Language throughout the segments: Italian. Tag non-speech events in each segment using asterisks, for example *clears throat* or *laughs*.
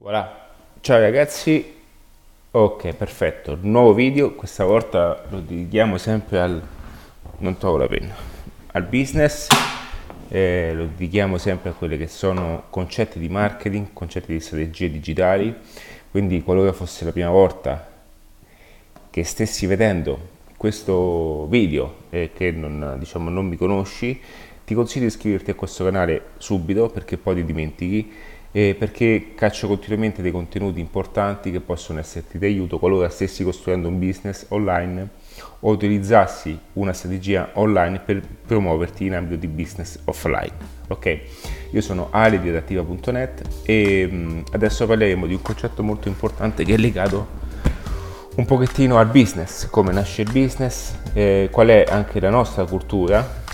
Voilà. Ciao ragazzi, ok perfetto, nuovo video, questa volta lo dedichiamo sempre al, non trovo la penna, al business, eh, lo dedichiamo sempre a quelli che sono concetti di marketing, concetti di strategie digitali, quindi qualora fosse la prima volta che stessi vedendo questo video e che non, diciamo, non mi conosci, ti consiglio di iscriverti a questo canale subito perché poi ti dimentichi e perché caccio continuamente dei contenuti importanti che possono esserti di aiuto qualora stessi costruendo un business online o utilizzassi una strategia online per promuoverti in ambito di business offline. Ok, io sono Ali di adattiva.net e mm, adesso parleremo di un concetto molto importante che è legato un pochettino al business, come nasce il business, eh, qual è anche la nostra cultura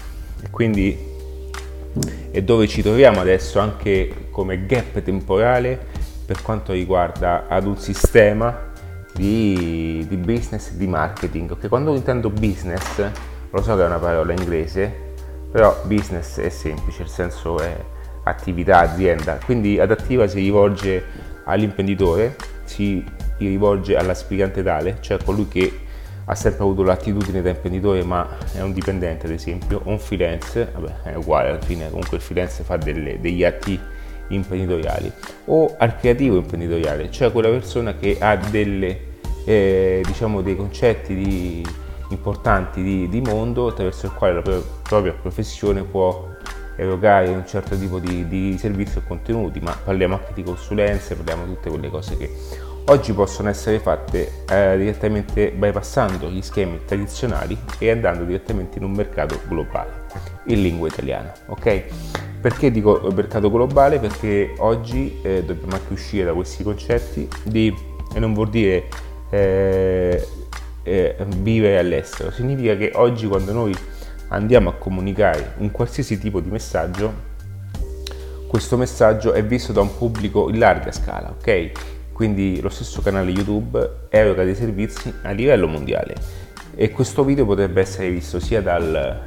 quindi e dove ci troviamo adesso anche come gap temporale per quanto riguarda ad un sistema di, di business di marketing. Okay? Quando intendo business, lo so che è una parola inglese, però business è semplice, il senso è attività, azienda, quindi adattiva si rivolge all'imprenditore, si rivolge all'aspirante tale, cioè colui che ha sempre avuto l'attitudine da imprenditore ma è un dipendente ad esempio, o un freelance, vabbè è uguale alla fine, comunque il freelance fa delle, degli atti imprenditoriali, o al creativo imprenditoriale, cioè quella persona che ha delle, eh, diciamo, dei concetti di, importanti di, di, mondo attraverso il quale la propria, propria professione può erogare un certo tipo di, di servizio e contenuti, ma parliamo anche di consulenze, parliamo di tutte quelle cose che oggi possono essere fatte eh, direttamente bypassando gli schemi tradizionali e andando direttamente in un mercato globale in lingua italiana ok? Perché dico mercato globale? Perché oggi eh, dobbiamo anche uscire da questi concetti di e non vuol dire eh, eh vivere all'estero. Significa che oggi quando noi andiamo a comunicare un qualsiasi tipo di messaggio questo messaggio è visto da un pubblico in larga scala ok quindi lo stesso canale YouTube eroga dei servizi a livello mondiale. E questo video potrebbe essere visto sia dal,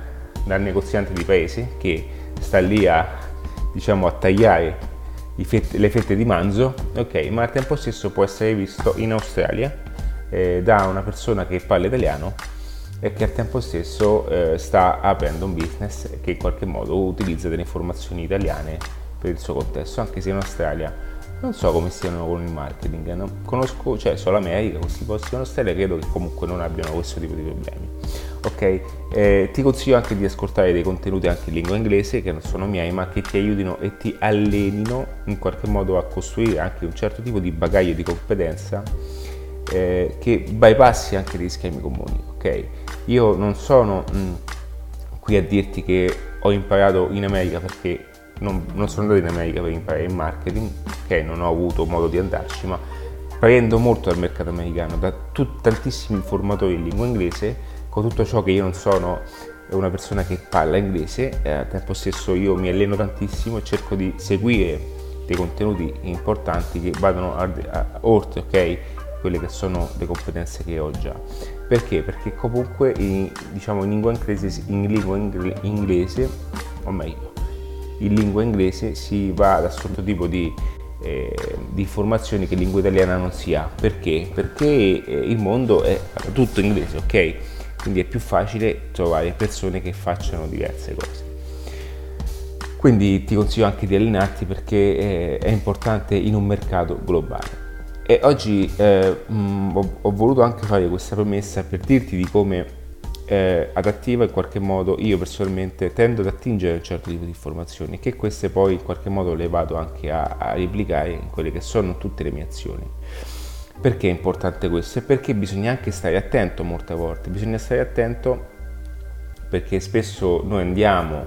dal negoziante di paese che sta lì a, diciamo, a tagliare fette, le fette di manzo, ok, ma al tempo stesso può essere visto in Australia eh, da una persona che parla italiano e che al tempo stesso eh, sta aprendo un business che in qualche modo utilizza delle informazioni italiane per il suo contesto, anche se in Australia non so come stiano con il marketing, no? conosco, cioè solo l'America, questi posti in Australia credo che comunque non abbiano questo tipo di problemi. Ok, eh, ti consiglio anche di ascoltare dei contenuti anche in lingua inglese che non sono miei ma che ti aiutino e ti allenino in qualche modo a costruire anche un certo tipo di bagaglio di competenza eh, che bypassi anche degli schemi comuni. Ok, io non sono mh, mm, qui a dirti che ho imparato in America perché non, non, sono andato in America per imparare il marketing, che non ho avuto modo di andarci, ma prendo molto dal mercato americano, da tut, tantissimi formatori in lingua inglese, con tutto ciò che io non sono una persona che parla inglese, eh, al tempo stesso io mi alleno tantissimo e cerco di seguire dei contenuti importanti che vadano a, a, oltre okay, quelle che sono le competenze che ho già. Perché? Perché comunque in, diciamo, in lingua inglese, in lingua inglese, o meglio, in lingua inglese si va ad questo tipo di, eh, di, informazioni che in lingua italiana non si ha. Perché? Perché eh, il mondo è tutto inglese, ok? Quindi è più facile trovare persone che facciano diverse cose. Quindi ti consiglio anche di allenarti perché eh, è importante in un mercato globale. E oggi eh, ho, ho voluto anche fare questa promessa per dirti di come eh, adattiva in qualche modo io personalmente tendo ad attingere un certo tipo di informazioni che queste poi in qualche modo le vado anche a, a replicare in quelle che sono tutte le mie azioni. Perché è importante questo? Perché bisogna anche stare attento molte volte, bisogna stare attento perché spesso noi andiamo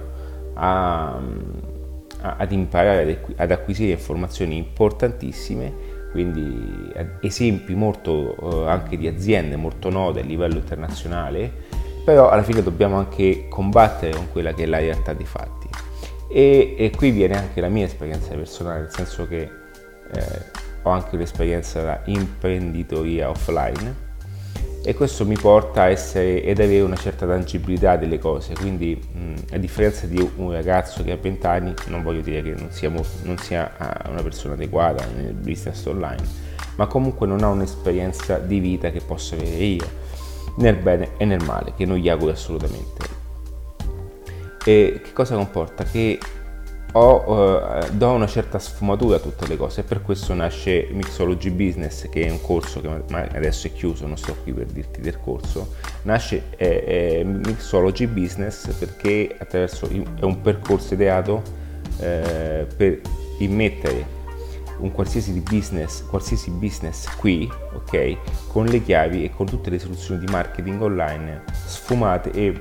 a, a, ad imparare ad acquisire informazioni importantissime quindi esempi molto eh, anche di aziende molto note a livello internazionale però alla fine dobbiamo anche combattere con quella che è la realtà dei fatti. E, e qui viene anche la mia esperienza personale, nel senso che eh, ho anche un'esperienza da imprenditoria offline e questo mi porta a essere ed avere una certa tangibilità delle cose quindi mh, a differenza di un ragazzo che ha 20 anni non voglio dire che non sia, non sia ah, una persona adeguata nel business online ma comunque non ha un'esperienza di vita che posso avere io nel bene e nel male che non gli auguro assolutamente e che cosa comporta? che ho, eh, do una certa sfumatura a tutte le cose e per questo nasce Mixology Business che è un corso che adesso è chiuso, non sto qui per dirti del corso, nasce eh, eh, Mixology Business perché attraverso è un percorso ideato eh, per immettere un qualsiasi business, qualsiasi business qui, ok, con le chiavi e con tutte le soluzioni di marketing online sfumate e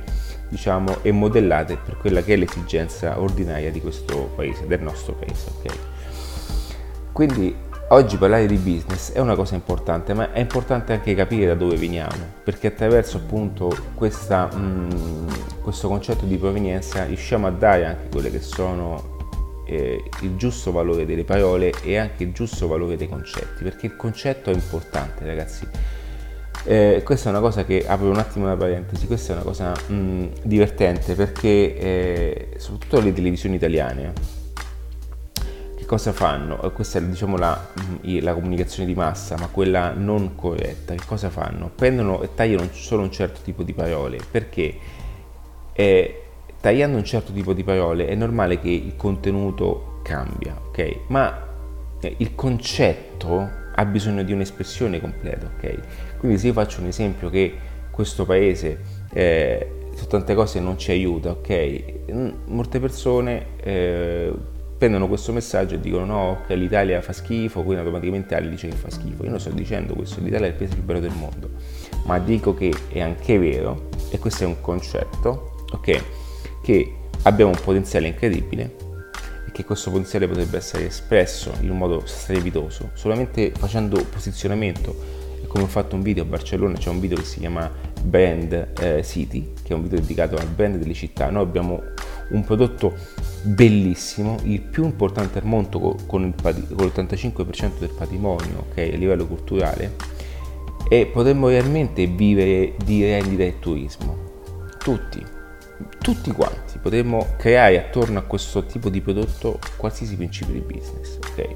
diciamo, e modellate per quella che è l'esigenza ordinaria di questo paese, del nostro paese. Okay? Quindi oggi parlare di business è una cosa importante, ma è importante anche capire da dove veniamo, perché attraverso appunto questa, mh, mm, questo concetto di provenienza riusciamo a dare anche quelle che sono eh, il giusto valore delle parole e anche il giusto valore dei concetti, perché il concetto è importante ragazzi eh, questa è una cosa che apro un attimo una parentesi, questa è una cosa mh, mm, divertente perché eh, soprattutto le televisioni italiane che cosa fanno? Eh, questa è diciamo la, mm, la, comunicazione di massa, ma quella non corretta, che cosa fanno? Prendono e tagliano solo un certo tipo di parole perché eh, tagliando un certo tipo di parole è normale che il contenuto cambia, ok? Ma eh, il concetto ha bisogno di un'espressione completa, ok? Quindi se io faccio un esempio che questo paese eh, su tante cose non ci aiuta, ok? Molte persone eh, prendono questo messaggio e dicono no, che l'Italia fa schifo, quindi automaticamente Ali dice che fa schifo. Io non sto dicendo questo, l'Italia è il paese più bello del mondo, ma dico che è anche vero, e questo è un concetto, ok? Che abbiamo un potenziale incredibile e che questo potenziale potrebbe essere espresso in un modo strepitoso solamente facendo posizionamento. E come ho fatto un video a Barcellona c'è un video che si chiama Brand eh, City che è un video dedicato al brand delle città. Noi abbiamo un prodotto bellissimo il più importante al mondo con, il, con l'85% del patrimonio okay, a livello culturale e potremmo realmente vivere di rendita e turismo. Tutti tutti quanti potremmo creare attorno a questo tipo di prodotto qualsiasi principio di business, ok?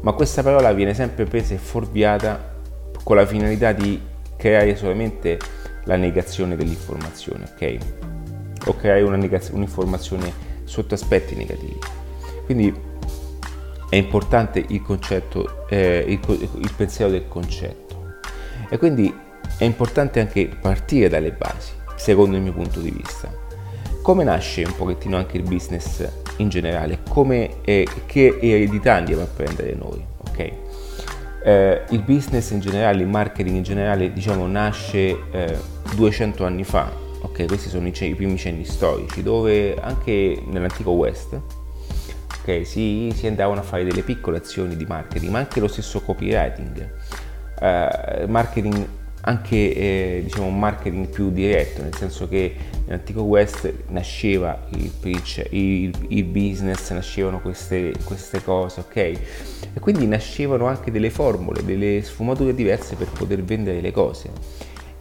Ma questa parola viene sempre presa e fuorviata con la finalità di creare solamente la negazione dell'informazione, ok? O creare negaz- un'informazione sotto aspetti negativi. Quindi è importante il concetto, eh, il, il pensiero del concetto. E quindi è importante anche partire dalle basi, secondo il mio punto di vista come nasce un pochettino anche il business in generale, come, eh, che eredità andiamo a prendere noi, ok? Eh, il business in generale, il marketing in generale, diciamo, nasce eh, 200 anni fa, ok? Questi sono i, i, primi cenni storici, dove anche nell'antico West, ok, si, si andavano a fare delle piccole azioni di marketing, ma anche lo stesso copywriting, uh, marketing anche eh, diciamo un marketing più diretto, nel senso che nell'antico West nasceva il preach, il, il business, nascevano queste, queste, cose, ok? E quindi nascevano anche delle formule, delle sfumature diverse per poter vendere le cose.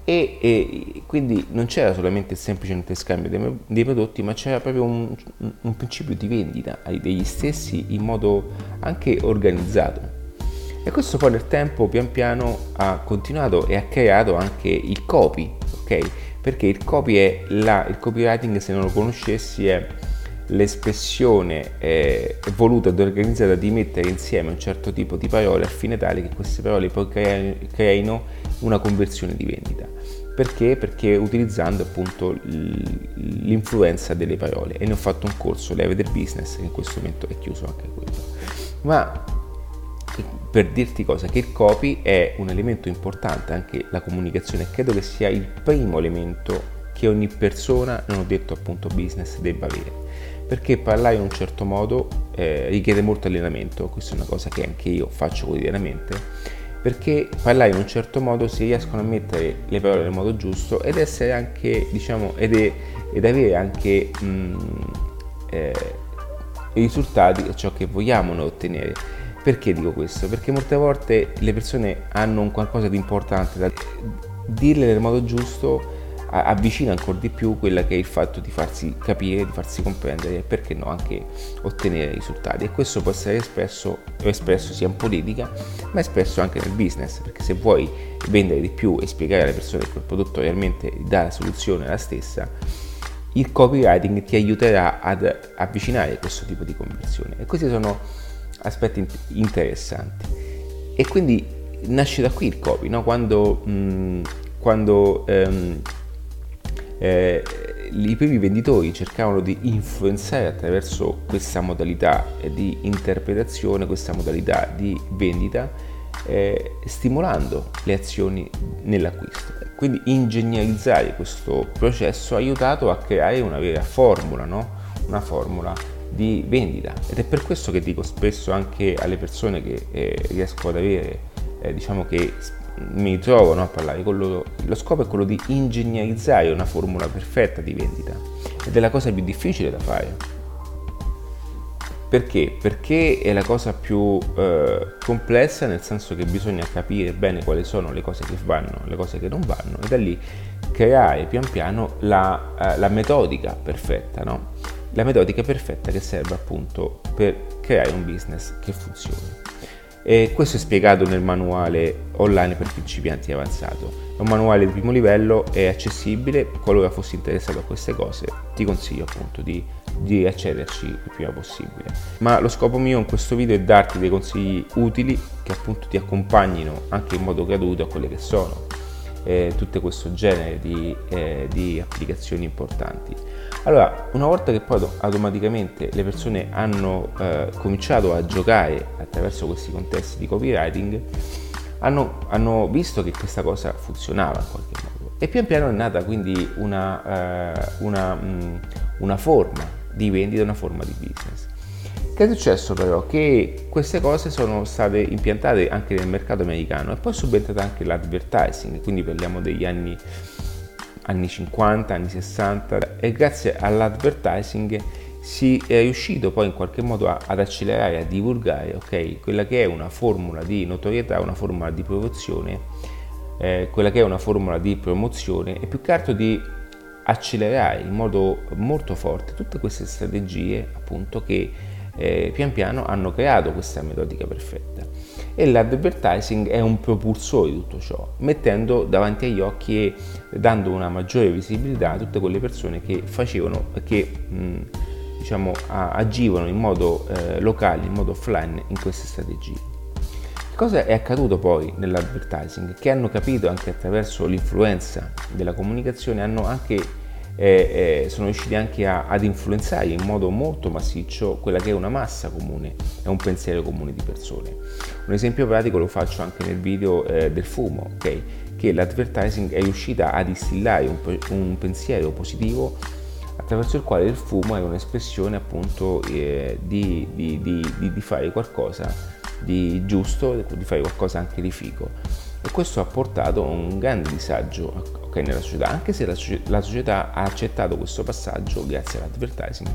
E, e quindi non c'era solamente il semplice interscambio dei, dei prodotti, ma c'era proprio un, un principio di vendita degli stessi in modo anche organizzato. E questo poi nel tempo pian piano ha continuato e ha creato anche il copy, ok? Perché il copy è la, il copywriting se non lo conoscessi è l'espressione eh, voluta ed organizzata di mettere insieme un certo tipo di parole al fine tale che queste parole poi creino una conversione di vendita. Perché? Perché utilizzando appunto l'influenza delle parole e ne ho fatto un corso, Leve del Business, che in questo momento è chiuso anche quello. Ma per dirti cosa, che il copy è un elemento importante, anche la comunicazione, credo che sia il primo elemento che ogni persona, non ho detto appunto business, debba avere. Perché parlare in un certo modo eh, richiede molto allenamento, questa è una cosa che anche io faccio quotidianamente, perché parlare in un certo modo si riescono a mettere le parole nel modo giusto ed essere anche, diciamo, ed, è, ed avere anche mh, mm, eh, i risultati, ciò che vogliamo ottenere perché dico questo? Perché molte volte le persone hanno un qualcosa di importante da, dirle nel modo giusto avvicina ancora di più quella che è il fatto di farsi capire, di farsi comprendere e perché no anche ottenere risultati. E questo può essere espresso, espresso sia in politica, ma espresso anche nel business, perché se vuoi vendere di più e spiegare alle persone che quel prodotto realmente dà la soluzione alla stessa, il copywriting ti aiuterà ad avvicinare questo tipo di conversione. E questi sono aspetti interessanti. E quindi nasce da qui il copy, no? quando, mh, quando ehm, eh, i primi venditori cercavano di influenzare attraverso questa modalità di interpretazione, questa modalità di vendita, eh, stimolando le azioni nell'acquisto. Quindi ingegnerizzare questo processo ha aiutato a creare una vera formula, no? una formula di vendita ed è per questo che dico spesso anche alle persone che eh, riesco ad avere, eh, diciamo che mi trovo no, a parlare con loro, lo scopo è quello di ingegnerizzare una formula perfetta di vendita ed è la cosa più difficile da fare. Perché? Perché è la cosa più eh, complessa nel senso che bisogna capire bene quali sono le cose che vanno, le cose che non vanno e da lì creare pian piano la, eh, la metodica perfetta, no? La metodica perfetta che serve appunto per creare un business che funzioni. E questo è spiegato nel manuale online per principianti avanzato. È un manuale di primo livello, è accessibile, qualora fossi interessato a queste cose ti consiglio appunto di, di accederci il prima possibile. Ma lo scopo mio in questo video è darti dei consigli utili che appunto ti accompagnino anche in modo gratuito a quelle che sono eh, tutto questo genere di, eh, di, applicazioni importanti. Allora, una volta che poi automaticamente le persone hanno eh, cominciato a giocare attraverso questi contesti di copywriting, hanno, hanno, visto che questa cosa funzionava in qualche modo e pian piano è nata quindi una, eh, una, mh, mm, una forma di vendita, una forma di business. Che è successo però? Che queste cose sono state impiantate anche nel mercato americano e poi è subentrata anche l'advertising, quindi parliamo degli anni, anni 50, anni 60 e grazie all'advertising si è riuscito poi in qualche modo a, ad accelerare, a divulgare okay, quella che è una formula di notorietà, una formula di promozione, eh, quella che è una formula di promozione e più che altro di accelerare in modo molto forte tutte queste strategie appunto che eh, pian piano hanno creato questa metodica perfetta. E l'advertising è un propulsore di tutto ciò, mettendo davanti agli occhi e dando una maggiore visibilità a tutte quelle persone che facevano, che mh, diciamo, agivano in modo eh, locale, in modo offline in queste strategie. Cosa è accaduto poi nell'advertising? Che hanno capito anche attraverso l'influenza della comunicazione, hanno anche e, e sono riusciti anche a, ad influenzare in modo molto massiccio quella che è una massa comune, è un pensiero comune di persone. Un esempio pratico lo faccio anche nel video eh, del fumo, okay? che l'advertising è riuscita a distillare un, un, pensiero positivo attraverso il quale il fumo è un'espressione appunto eh, di, di, di, di fare qualcosa di giusto, di fare qualcosa anche di figo. E questo ha portato a un grande disagio okay, nella società, anche se la, la società ha accettato questo passaggio grazie all'advertising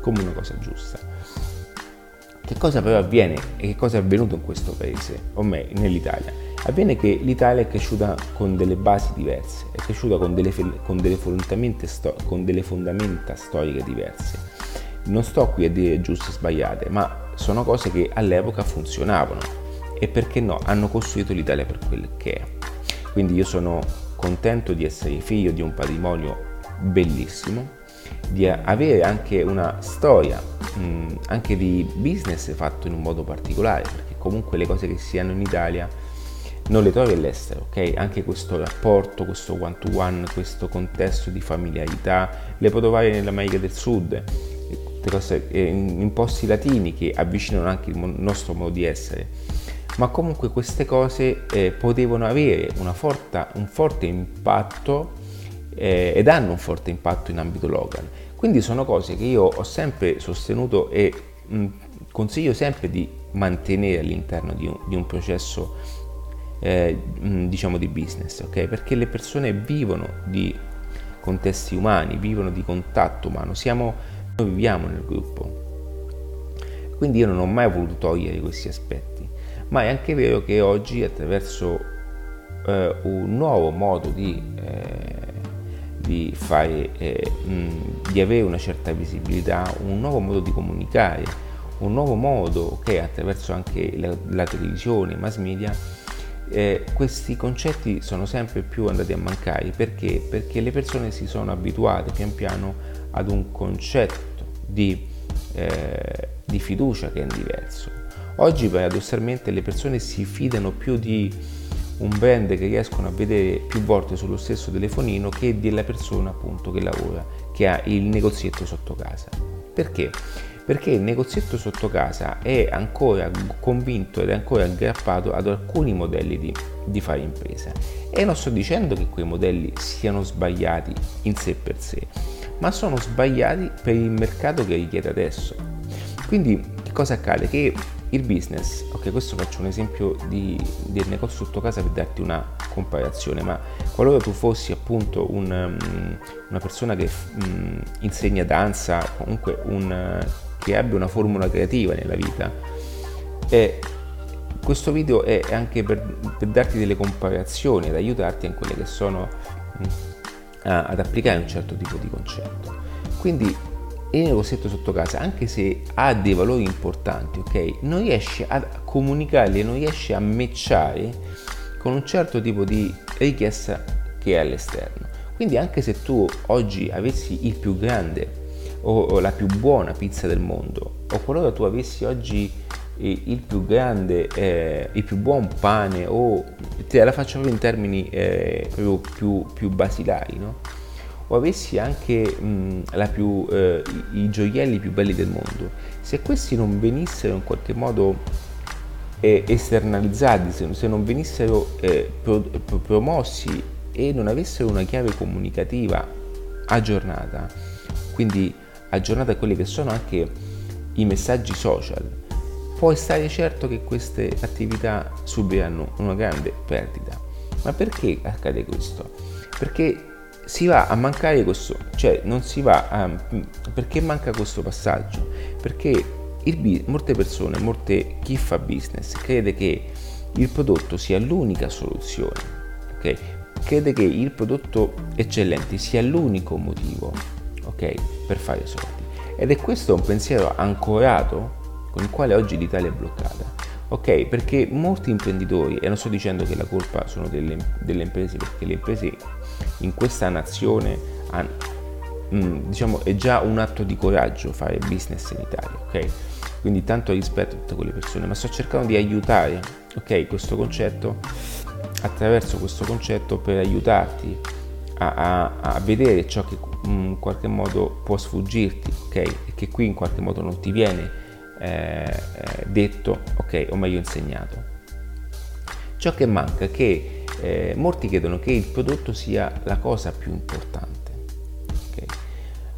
come una cosa giusta. Che cosa però avviene e che cosa è avvenuto in questo paese, o meglio nell'Italia? Avviene che l'Italia è cresciuta con delle basi diverse, è cresciuta con delle, con delle, sto, con delle fondamenta storiche diverse. Non sto qui a dire giuste e sbagliate, ma sono cose che all'epoca funzionavano e perché no, hanno costruito l'Italia per quel che è. Quindi io sono contento di essere figlio di un patrimonio bellissimo, di avere anche una storia, mh, anche di business fatto in un modo particolare, perché comunque le cose che si hanno in Italia non le trovi all'estero, ok? Anche questo rapporto, questo one to one, questo contesto di familiarità, le puoi trovare nell'America del Sud, cose, in posti latini che avvicinano anche il nostro modo di essere ma comunque queste cose eh, potevano avere forte, un forte impatto eh, ed hanno un forte impatto in ambito local. Quindi sono cose che io ho sempre sostenuto e mh, consiglio sempre di mantenere all'interno di un, di un processo eh, mh, diciamo di business, ok? Perché le persone vivono di contesti umani, vivono di contatto umano, siamo, noi viviamo nel gruppo. Quindi io non ho mai voluto togliere questi aspetti ma è anche vero che oggi attraverso eh, un nuovo modo di, eh, di, fare, eh, mh, di avere una certa visibilità, un nuovo modo di comunicare, un nuovo modo che attraverso anche la, la televisione, i mass media, eh, questi concetti sono sempre più andati a mancare perché? Perché le persone si sono abituate pian piano ad un concetto di, eh, di fiducia che è diverso. Oggi paradossalmente le persone si fidano più di un brand che riescono a vedere più volte sullo stesso telefonino che della persona appunto che lavora, che ha il negozietto sotto casa. Perché? Perché il negozietto sotto casa è ancora convinto ed è ancora aggrappato ad alcuni modelli di, di fare impresa. E non sto dicendo che quei modelli siano sbagliati in sé per sé, ma sono sbagliati per il mercato che richiede adesso. Quindi che cosa accade? Che il business, ok, questo faccio un esempio di, del negozio sotto casa per darti una comparazione, ma qualora tu fossi appunto un, um, una persona che um, insegna danza, comunque un, che abbia una formula creativa nella vita, e questo video è anche per, per darti delle comparazioni, ad aiutarti in quelle che sono um, ad applicare un certo tipo di concetto. Quindi il negozietto sotto casa, anche se ha dei valori importanti, ok, non riesce a comunicarli, non riesce a matchare con un certo tipo di richiesta che è all'esterno. Quindi anche se tu oggi avessi il più grande o, la più buona pizza del mondo, o qualora tu avessi oggi eh, il più grande, eh, il più buon pane, o te la faccio proprio in termini eh, proprio più, più basilari, no? O avessi anche mh, più, eh, i, gioielli più belli del mondo, se questi non venissero in qualche modo eh, esternalizzati, se, se, non venissero eh, pro, pro, promossi e non avessero una chiave comunicativa aggiornata, quindi aggiornata a quelli che sono anche i messaggi social, puoi stare certo che queste attività subiranno una grande perdita. Ma perché accade questo? Perché si va a mancare questo, cioè non si va a... perché manca questo passaggio? Perché il, molte persone, molte, chi fa business crede che il prodotto sia l'unica soluzione, ok? Crede che il prodotto eccellente sia l'unico motivo, ok? Per fare soldi. Ed è questo un pensiero ancorato con il quale oggi l'Italia è bloccata. Ok, perché molti imprenditori, e non sto dicendo che la colpa sono delle, delle imprese, perché le imprese in questa nazione mm, diciamo, è già un atto di coraggio fare business in Italia, ok? Quindi tanto rispetto a tutte quelle persone, ma sto cercando di aiutare, ok, questo concetto, attraverso questo concetto per aiutarti a, a, a vedere ciò che mm, in qualche modo può sfuggirti, ok? E che qui in qualche modo non ti viene eh, eh, detto, ok, o meglio insegnato. Ciò che manca è che eh, molti credono che il prodotto sia la cosa più importante. Okay?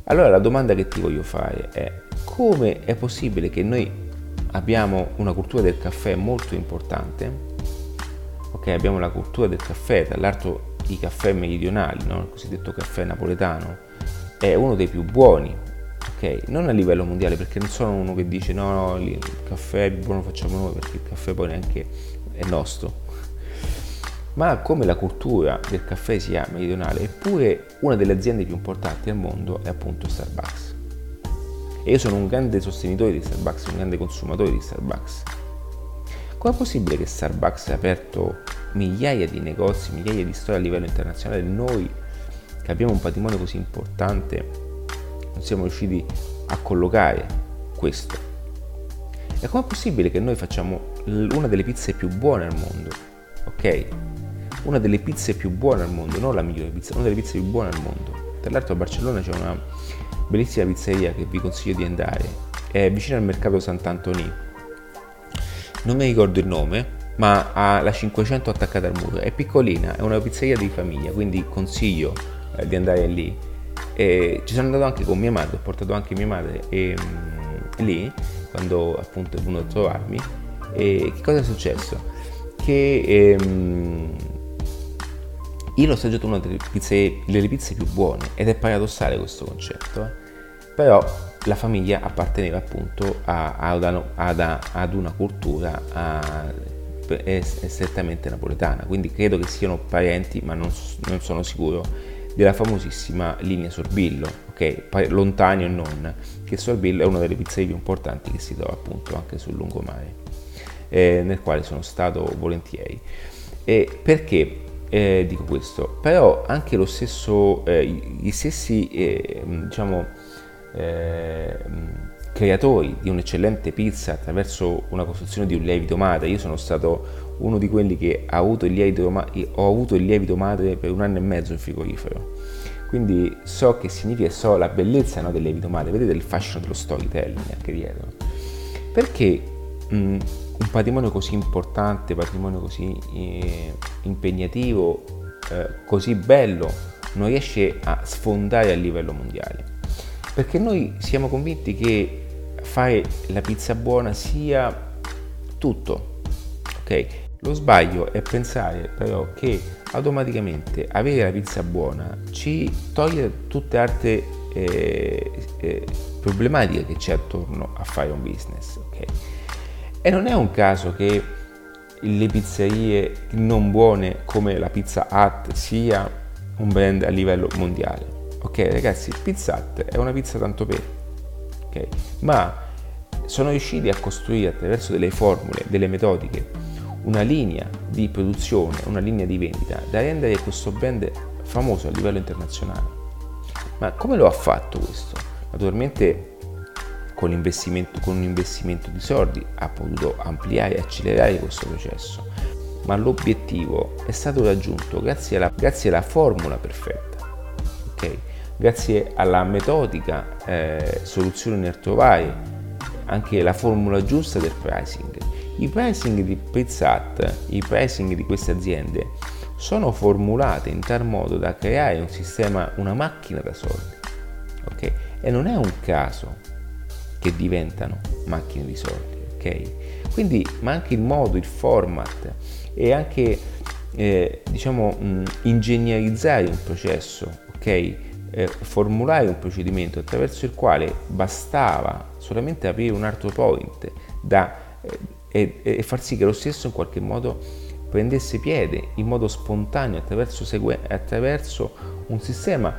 Allora la domanda che ti voglio fare è come è possibile che noi abbiamo una cultura del caffè molto importante? Ok, abbiamo la cultura del caffè, tra l'altro i caffè meridionali, no? il cosiddetto caffè napoletano, è uno dei più buoni ok? Non a livello mondiale perché non sono uno che dice no, no, il caffè è buono facciamo noi perché il caffè poi neanche è nostro. Ma come la cultura del caffè sia meridionale, eppure una delle aziende più importanti al mondo è appunto Starbucks. E io sono un grande sostenitore di Starbucks, un grande consumatore di Starbucks. Com'è possibile che Starbucks ha aperto migliaia di negozi, migliaia di storie a livello internazionale, noi che abbiamo un patrimonio così importante non siamo riusciti a collocare questo. E com'è possibile che noi facciamo una delle pizze più buone al mondo? Ok? Una delle pizze più buone al mondo, non la migliore pizza, una delle pizze più buone al mondo. Tra l'altro a Barcellona c'è una bellissima pizzeria che vi consiglio di andare, è vicino al mercato Sant'Antoni. Non mi ricordo il nome, ma ha la 500 attaccata al muro. È piccolina, è una pizzeria di famiglia, quindi consiglio eh, di andare lì e ci sono andato anche con mia madre, ho portato anche mia madre e, um, lì quando appunto è venuto a trovarmi. E che cosa è successo? Che um, io l'ho assaggiato una delle pizze, delle pizze più buone ed è paradossale questo concetto, eh? però la famiglia apparteneva appunto a, a, ad, ad, una cultura è, è strettamente napoletana, quindi credo che siano parenti, ma non, non sono sicuro, della famosissima linea Sorbillo, ok? Lontani o non, che Sorbillo è una delle pizzerie più importanti che si trova appunto anche sul lungomare, eh, nel quale sono stato volentieri. E perché eh, dico questo? Però anche lo stesso, eh, gli stessi, eh, diciamo, eh, creatori di un'eccellente pizza attraverso una costruzione di un lievito madre. Io sono stato uno di quelli che ha avuto il lievito, ho avuto il lievito madre per un anno e mezzo in frigorifero. Quindi so che significa, so la bellezza no, del lievito madre, vedete il fascino dello storytelling anche dietro. Perché mh, un patrimonio così importante, patrimonio così eh, impegnativo, eh, così bello, non riesce a sfondare a livello mondiale? Perché noi siamo convinti che fare la pizza buona sia tutto, ok? Lo sbaglio è pensare però che automaticamente avere la pizza buona ci toglie tutte le altre eh, eh, problematiche che c'è attorno a fare un business, ok? E non è un caso che le pizzerie non buone come la Pizza Hut sia un brand a livello mondiale. Ok ragazzi, Pizza Hut è una pizza tanto per, ok? Ma sono riusciti a costruire attraverso delle formule, delle metodiche, una linea di produzione, una linea di vendita da rendere questo brand famoso a livello internazionale. Ma come lo ha fatto questo? Naturalmente con, con un investimento di soldi ha potuto ampliare e accelerare questo processo, ma l'obiettivo è stato raggiunto grazie alla, grazie alla formula perfetta, okay? grazie alla metodica eh, soluzione nel trovare anche la formula giusta del pricing. I pricing di Pizza Hut, i pricing di queste aziende sono formulate in tal modo da creare un sistema, una macchina da soldi. Okay? E non è un caso che diventano macchine di soldi. Okay? Quindi, ma anche il modo, il format e anche eh, diciamo mh, ingegnerizzare un processo, ok? eh, formulare un procedimento attraverso il quale bastava solamente aprire un altro point da, eh, e, e, far sì che lo stesso in qualche modo prendesse piede in modo spontaneo attraverso, segue, attraverso un sistema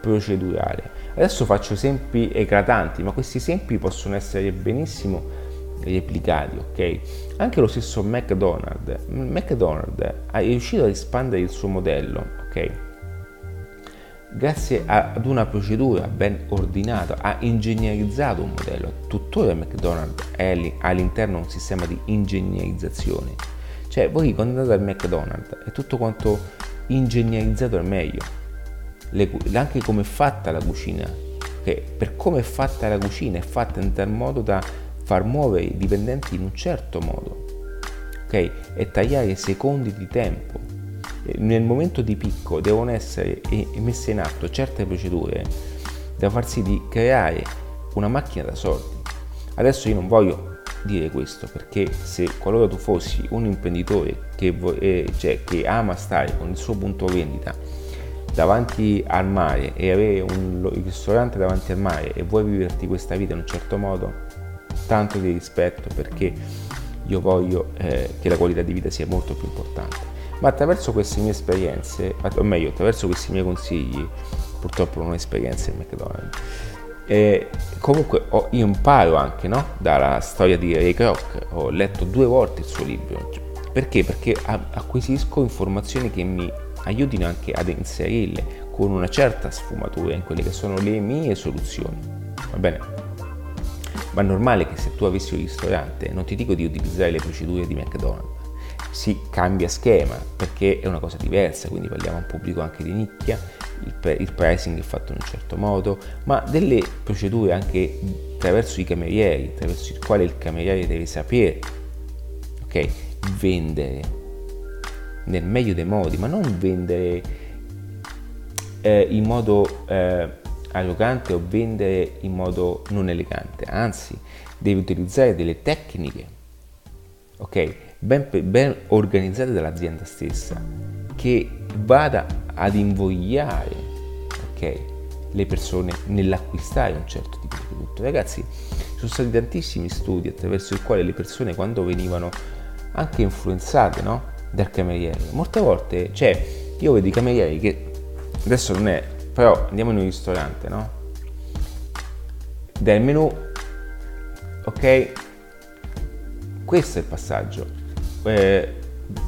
procedurale. Adesso faccio esempi eclatanti, ma questi esempi possono essere benissimo replicati, ok? Anche lo stesso McDonald's, McDonald's è riuscito ad espandere il suo modello, ok? grazie ad una procedura ben ordinata, ha ingegnerizzato un modello. Tuttora McDonald's è all'interno un sistema di ingegnerizzazione. Cioè, voi quando andate al McDonald's è tutto quanto ingegnerizzato al meglio. Le, anche come è fatta la cucina. Okay? Per come è fatta la cucina, è fatta in tal modo da far muovere i dipendenti in un certo modo. Okay? E tagliare secondi di tempo nel momento di picco devono essere messe in atto certe procedure da far sì di creare una macchina da soldi. Adesso io non voglio dire questo perché se qualora tu fossi un imprenditore che, eh, cioè, che ama stare con il suo punto vendita davanti al mare e avere un ristorante davanti al mare e vuoi viverti questa vita in un certo modo, tanto di rispetto perché io voglio eh, che la qualità di vita sia molto più importante ma attraverso queste mie esperienze, o meglio, attraverso questi miei consigli, purtroppo non ho esperienze in McDonald's, e comunque ho, io imparo anche no? dalla storia di Ray Kroc, ho letto due volte il suo libro, perché? Perché acquisisco informazioni che mi aiutino anche ad inserirle con una certa sfumatura in quelle che sono le mie soluzioni, va bene? Ma è normale che se tu avessi un ristorante, non ti dico di utilizzare le procedure di McDonald's, si cambia schema perché è una cosa diversa, quindi parliamo a un pubblico anche di nicchia, il, il pricing è fatto in un certo modo, ma delle procedure anche attraverso i camerieri, attraverso il quale il cameriere deve sapere, ok, vendere nel meglio dei modi, ma non vendere eh, in modo eh, arrogante o vendere in modo non elegante, anzi devi utilizzare delle tecniche, ok, ben, ben organizzate dall'azienda stessa, che vada ad invogliare okay, le persone nell'acquistare un certo tipo di prodotto. Ragazzi, ci sono stati tantissimi studi attraverso i quali le persone quando venivano anche influenzate no? Dal cameriere. Molte volte, cioè, io vedo i camerieri che adesso non è, però andiamo in un ristorante, no? Del menù, ok, questo è il passaggio. Eh,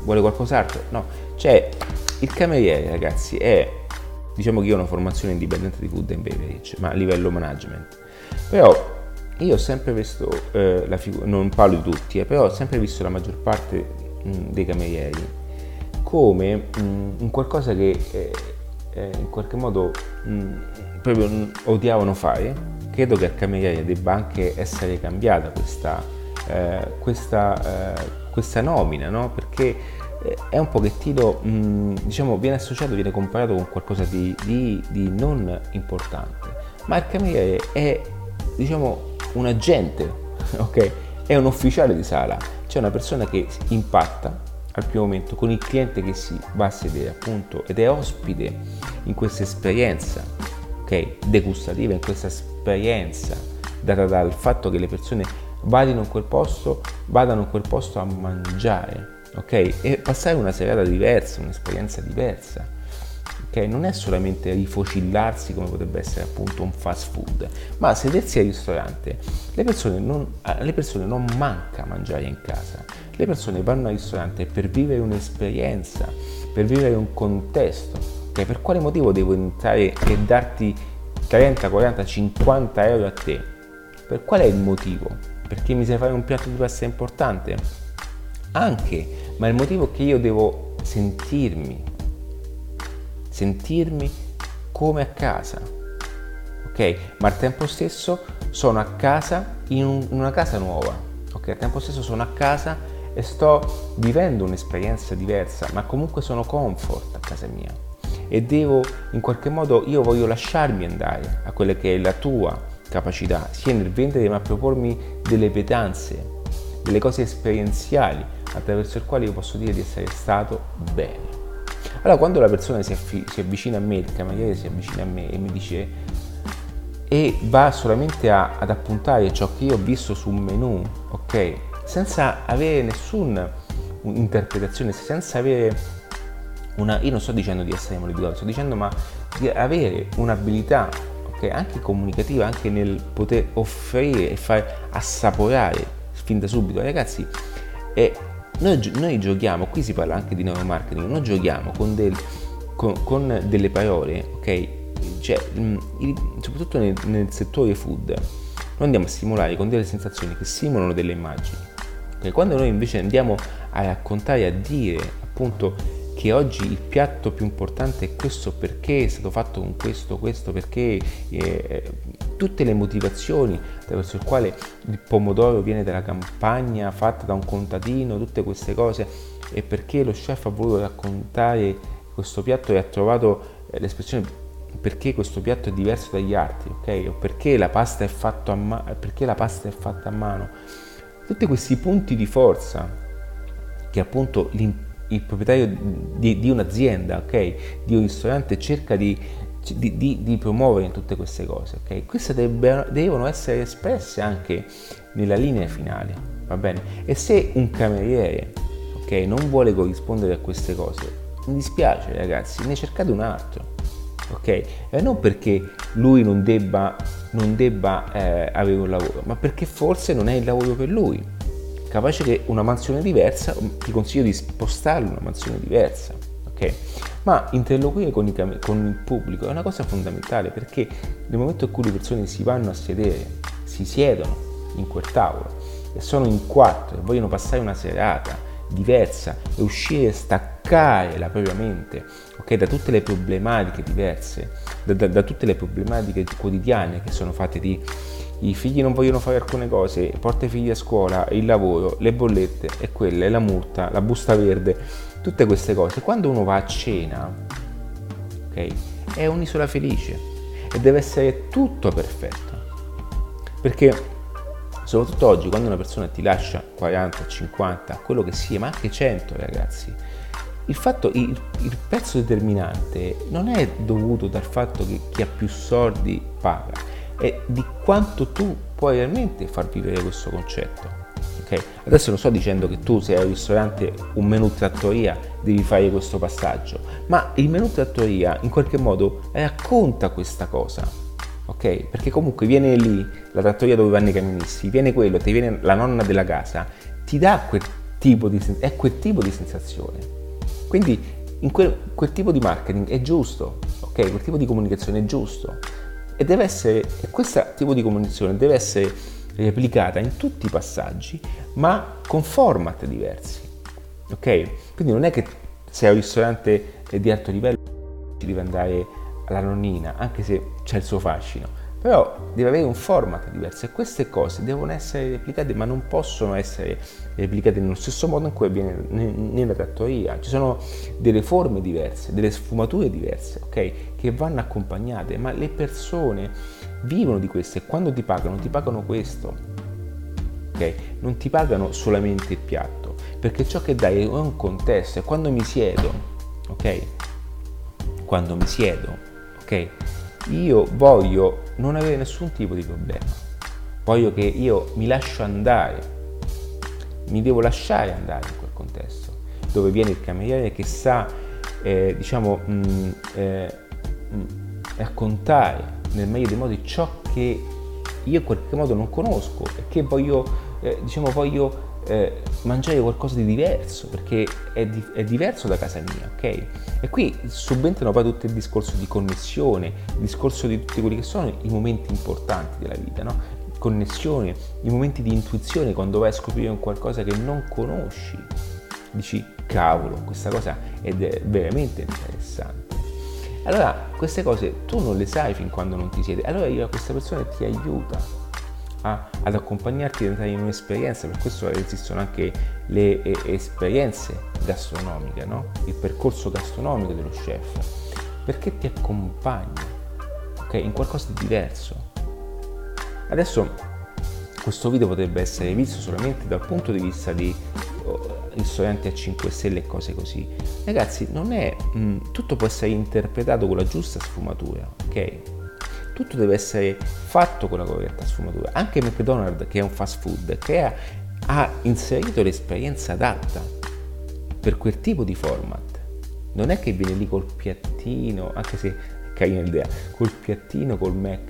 vuole qualcos'altro? No, cioè il cameriere, ragazzi, è diciamo che io ho una formazione indipendente di food and beverage, ma a livello management. Però io ho sempre visto eh, la figura, non parlo di tutti, eh, però ho sempre visto la maggior parte mh, dei camerieri come mh, un qualcosa che eh, eh in qualche modo mh, proprio odiavano fare. Credo che al cameriere debba anche essere cambiata questa, eh, questa, eh, questa nomina, no? perché è un pochettino, diciamo, viene associato, viene comparato con qualcosa di, di, di non importante. Ma il cameriere è, diciamo, un agente, *laughs* ok? È un ufficiale di sala, c'è una persona che impatta al primo momento con il cliente che si va a sedere appunto ed è ospite in questa esperienza, ok? Degustativa, in questa esperienza data dal fatto che le persone vadano in quel posto, vadano in quel posto a mangiare, ok? E passare una serata diversa, un'esperienza diversa ok? Non è solamente rifocillarsi come potrebbe essere appunto un fast food, ma sedersi al ristorante. Le persone non, alle persone non manca mangiare in casa, le persone vanno al ristorante per vivere un'esperienza, per vivere un contesto. Okay? Per quale motivo devo entrare e darti 30, 40, 50 euro a te? Per qual è il motivo? Perché mi sai fare un piatto di pasta importante? Anche, ma il motivo è che io devo sentirmi sentirmi come a casa. Ok? Ma al tempo stesso sono a casa in, un, in una casa nuova. Ok? Al tempo stesso sono a casa e sto vivendo un'esperienza diversa, ma comunque sono comfort a casa mia. E devo, in qualche modo, io voglio lasciarmi andare a quella che è la tua capacità, sia nel vendere, ma propormi delle pedanze, delle cose esperienziali attraverso le quali io posso dire di essere stato bene. Allora quando la persona si, affi- si avvicina a me, il cameriere si avvicina a me e mi dice e va solamente a, ad appuntare ciò che io ho visto su un menu, ok? Senza avere nessuna interpretazione, senza avere una... Io non sto dicendo di essere maleducato, sto dicendo ma di avere un'abilità, ok? Anche comunicativa, anche nel poter offrire e far assaporare fin da subito. Ragazzi, è noi, noi, giochiamo, qui si parla anche di neuromarketing, noi giochiamo con, del, con, con delle parole, ok? Cioè, mm, soprattutto nel, nel, settore food, noi andiamo a stimolare con delle sensazioni che simulano delle immagini. Okay? Quando noi invece andiamo a raccontare, a dire appunto che oggi il piatto più importante è questo perché è stato fatto con questo, questo perché eh, tutte le motivazioni attraverso il quale il pomodoro viene dalla campagna fatta da un contadino, tutte queste cose e perché lo chef ha voluto raccontare questo piatto e ha trovato eh, l'espressione perché questo piatto è diverso dagli altri, ok? O perché la pasta è fatta ma- a mano. Tutti questi punti di forza che appunto il proprietario di, di un'azienda, okay, di un ristorante cerca di, di, di, promuovere in tutte queste cose. Okay? Queste debbe, devono essere espresse anche nella linea finale, va bene? E se un cameriere okay, non vuole corrispondere a queste cose, mi dispiace ragazzi, ne cercate un altro. Ok? E non perché lui non debba, non debba eh, avere un lavoro, ma perché forse non è il lavoro per lui capace che una mansione diversa, ti consiglio di spostarlo in una mansione diversa, ok? Ma interloquire con, i, con il pubblico è una cosa fondamentale perché nel momento in cui le persone si vanno a sedere, si siedono in quel tavolo e sono in quattro e vogliono passare una serata diversa e uscire e staccare la propria mente okay, da tutte le problematiche diverse, da, da, da tutte le problematiche quotidiane che sono fatte di i figli non vogliono fare alcune cose, porta i figli a scuola, il lavoro, le bollette e quelle, la multa, la busta verde, tutte queste cose. Quando uno va a cena, ok, è un'isola felice e deve essere tutto perfetto. Perché soprattutto oggi quando una persona ti lascia 40, 50, quello che sia, ma anche 100 ragazzi, il, fatto, il, il pezzo determinante non è dovuto dal fatto che chi ha più soldi paga, è di quanto tu puoi realmente far vivere questo concetto. Ok? Adesso non sto dicendo che tu se hai un ristorante, un menù trattoria, devi fare questo passaggio, ma il menù trattoria in qualche modo racconta questa cosa, ok? Perché comunque viene lì, la trattoria dove vanno i camionisti, viene quello, ti viene la nonna della casa, ti dà quel tipo di, è quel tipo di sensazione. Quindi in quel, quel tipo di marketing è giusto, ok? Quel tipo di comunicazione è giusto. E deve essere, e questo tipo di comunicazione deve essere replicata in tutti i passaggi, ma con format diversi. Ok? Quindi non è che se è un ristorante di alto livello ci deve andare alla nonnina, anche se c'è il suo fascino, però deve avere un format diverso e queste cose devono essere replicate, ma non possono essere replicate nello stesso modo in cui avviene nella trattoria. Ci sono delle forme diverse, delle sfumature diverse, ok? Che vanno accompagnate, ma le persone vivono di questo e quando ti pagano, ti pagano questo. Ok? Non ti pagano solamente il piatto, perché ciò che dai è un contesto e quando mi siedo, ok? Quando mi siedo, ok? Io voglio non avere nessun tipo di problema. Voglio che io mi lascio andare, mi devo lasciare andare in quel contesto, dove viene il cameriere che sa, eh, diciamo, mh, mm, eh, mh, mm, raccontare nel meglio dei modi ciò che io in qualche modo non conosco e che voglio, eh, diciamo, voglio eh, mangiare qualcosa di diverso perché è, di, è, diverso da casa mia, ok? E qui subentrano poi tutto il discorso di connessione, il discorso di tutti quelli che sono i momenti importanti della vita, no? Connessione, i momenti di intuizione quando vai a scoprire un qualcosa che non conosci. Dici, cavolo, questa cosa è veramente interessante. Allora, queste cose tu non le sai fin quando non ti siedi. Allora io questa persona ti aiuta a, ad accompagnarti ad entrare in un'esperienza. Per questo esistono anche le e, esperienze gastronomiche, no? il percorso gastronomico dello chef, perché ti accompagna okay? in qualcosa di diverso. Adesso questo video potrebbe essere visto solamente dal punto di vista di ristoranti a 5 stelle e cose così. Ragazzi, non è mh, mm, tutto può essere interpretato con la giusta sfumatura, ok? Tutto deve essere fatto con la corretta sfumatura. Anche McDonald's, che è un fast food, crea, ha inserito l'esperienza adatta per quel tipo di format. Non è che viene lì col piattino, anche se carina l'idea, col piattino, col Mac,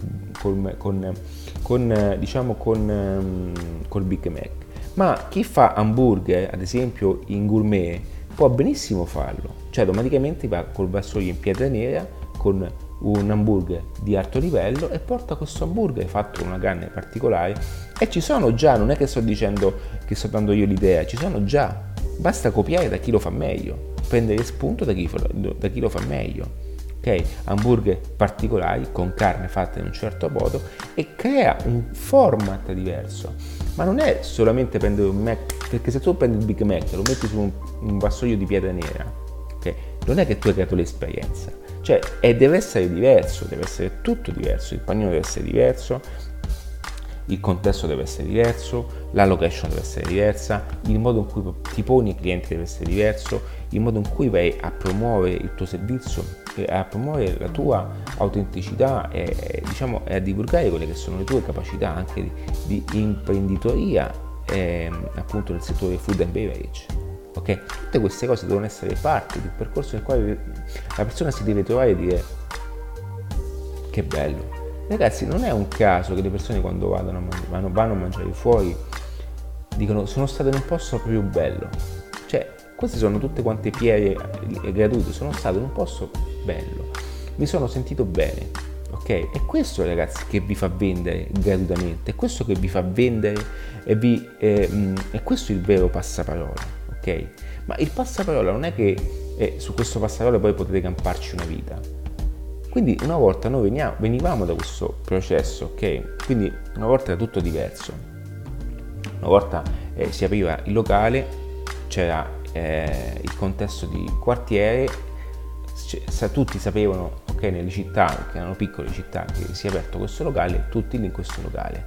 col, con, con, diciamo con, um, col Big Mac ma chi fa hamburger, ad esempio in gourmet, può benissimo farlo. Cioè automaticamente va col vassoio in pietra nera con un hamburger di alto livello e porta questo hamburger fatto con una carne particolare. E ci sono già, non è che sto dicendo che sto dando io l'idea, ci sono già, basta copiare da chi lo fa meglio, prendere spunto da chi, da chi lo fa meglio. Ok, hamburger particolari con carne fatta in un certo modo e crea un format diverso ma non è solamente prendere un Mac, perché se tu prendi il Big Mac e lo metti su un, un vassoio di pietra nera, okay, non è che tu hai creato l'esperienza, cioè deve essere diverso, deve essere tutto diverso, il panino deve essere diverso, il contesto deve essere diverso, la location deve essere diversa, il modo in cui ti poni ai clienti deve essere diverso, il modo in cui vai a promuovere il tuo servizio, a promuovere la tua autenticità e, diciamo, e a divulgare quelle che sono le tue capacità anche di, di imprenditoria eh, appunto nel settore food and beverage. Okay? Tutte queste cose devono essere parte di un percorso nel quale la persona si deve trovare e dire che bello, Ragazzi, non è un caso che le persone quando vanno a, mangiare, vanno a mangiare fuori dicono sono stato in un posto proprio bello. Queste sono tutte quante piere gratuite, sono stato in un posto bello, mi sono sentito bene, ok? È questo ragazzi che vi fa vendere gratuitamente, è questo che vi fa vendere e vi, eh, è questo il vero passaparola, ok? Ma il passaparola non è che eh, su questo passaparola poi potete camparci una vita, quindi una volta noi veniamo, venivamo da questo processo, ok? Quindi una volta era tutto diverso. Una volta eh, si apriva il locale, c'era eh, il contesto di quartiere, c- tutti sapevano, ok, nelle città, che erano piccole città, che si è aperto questo locale, tutti lì in questo locale.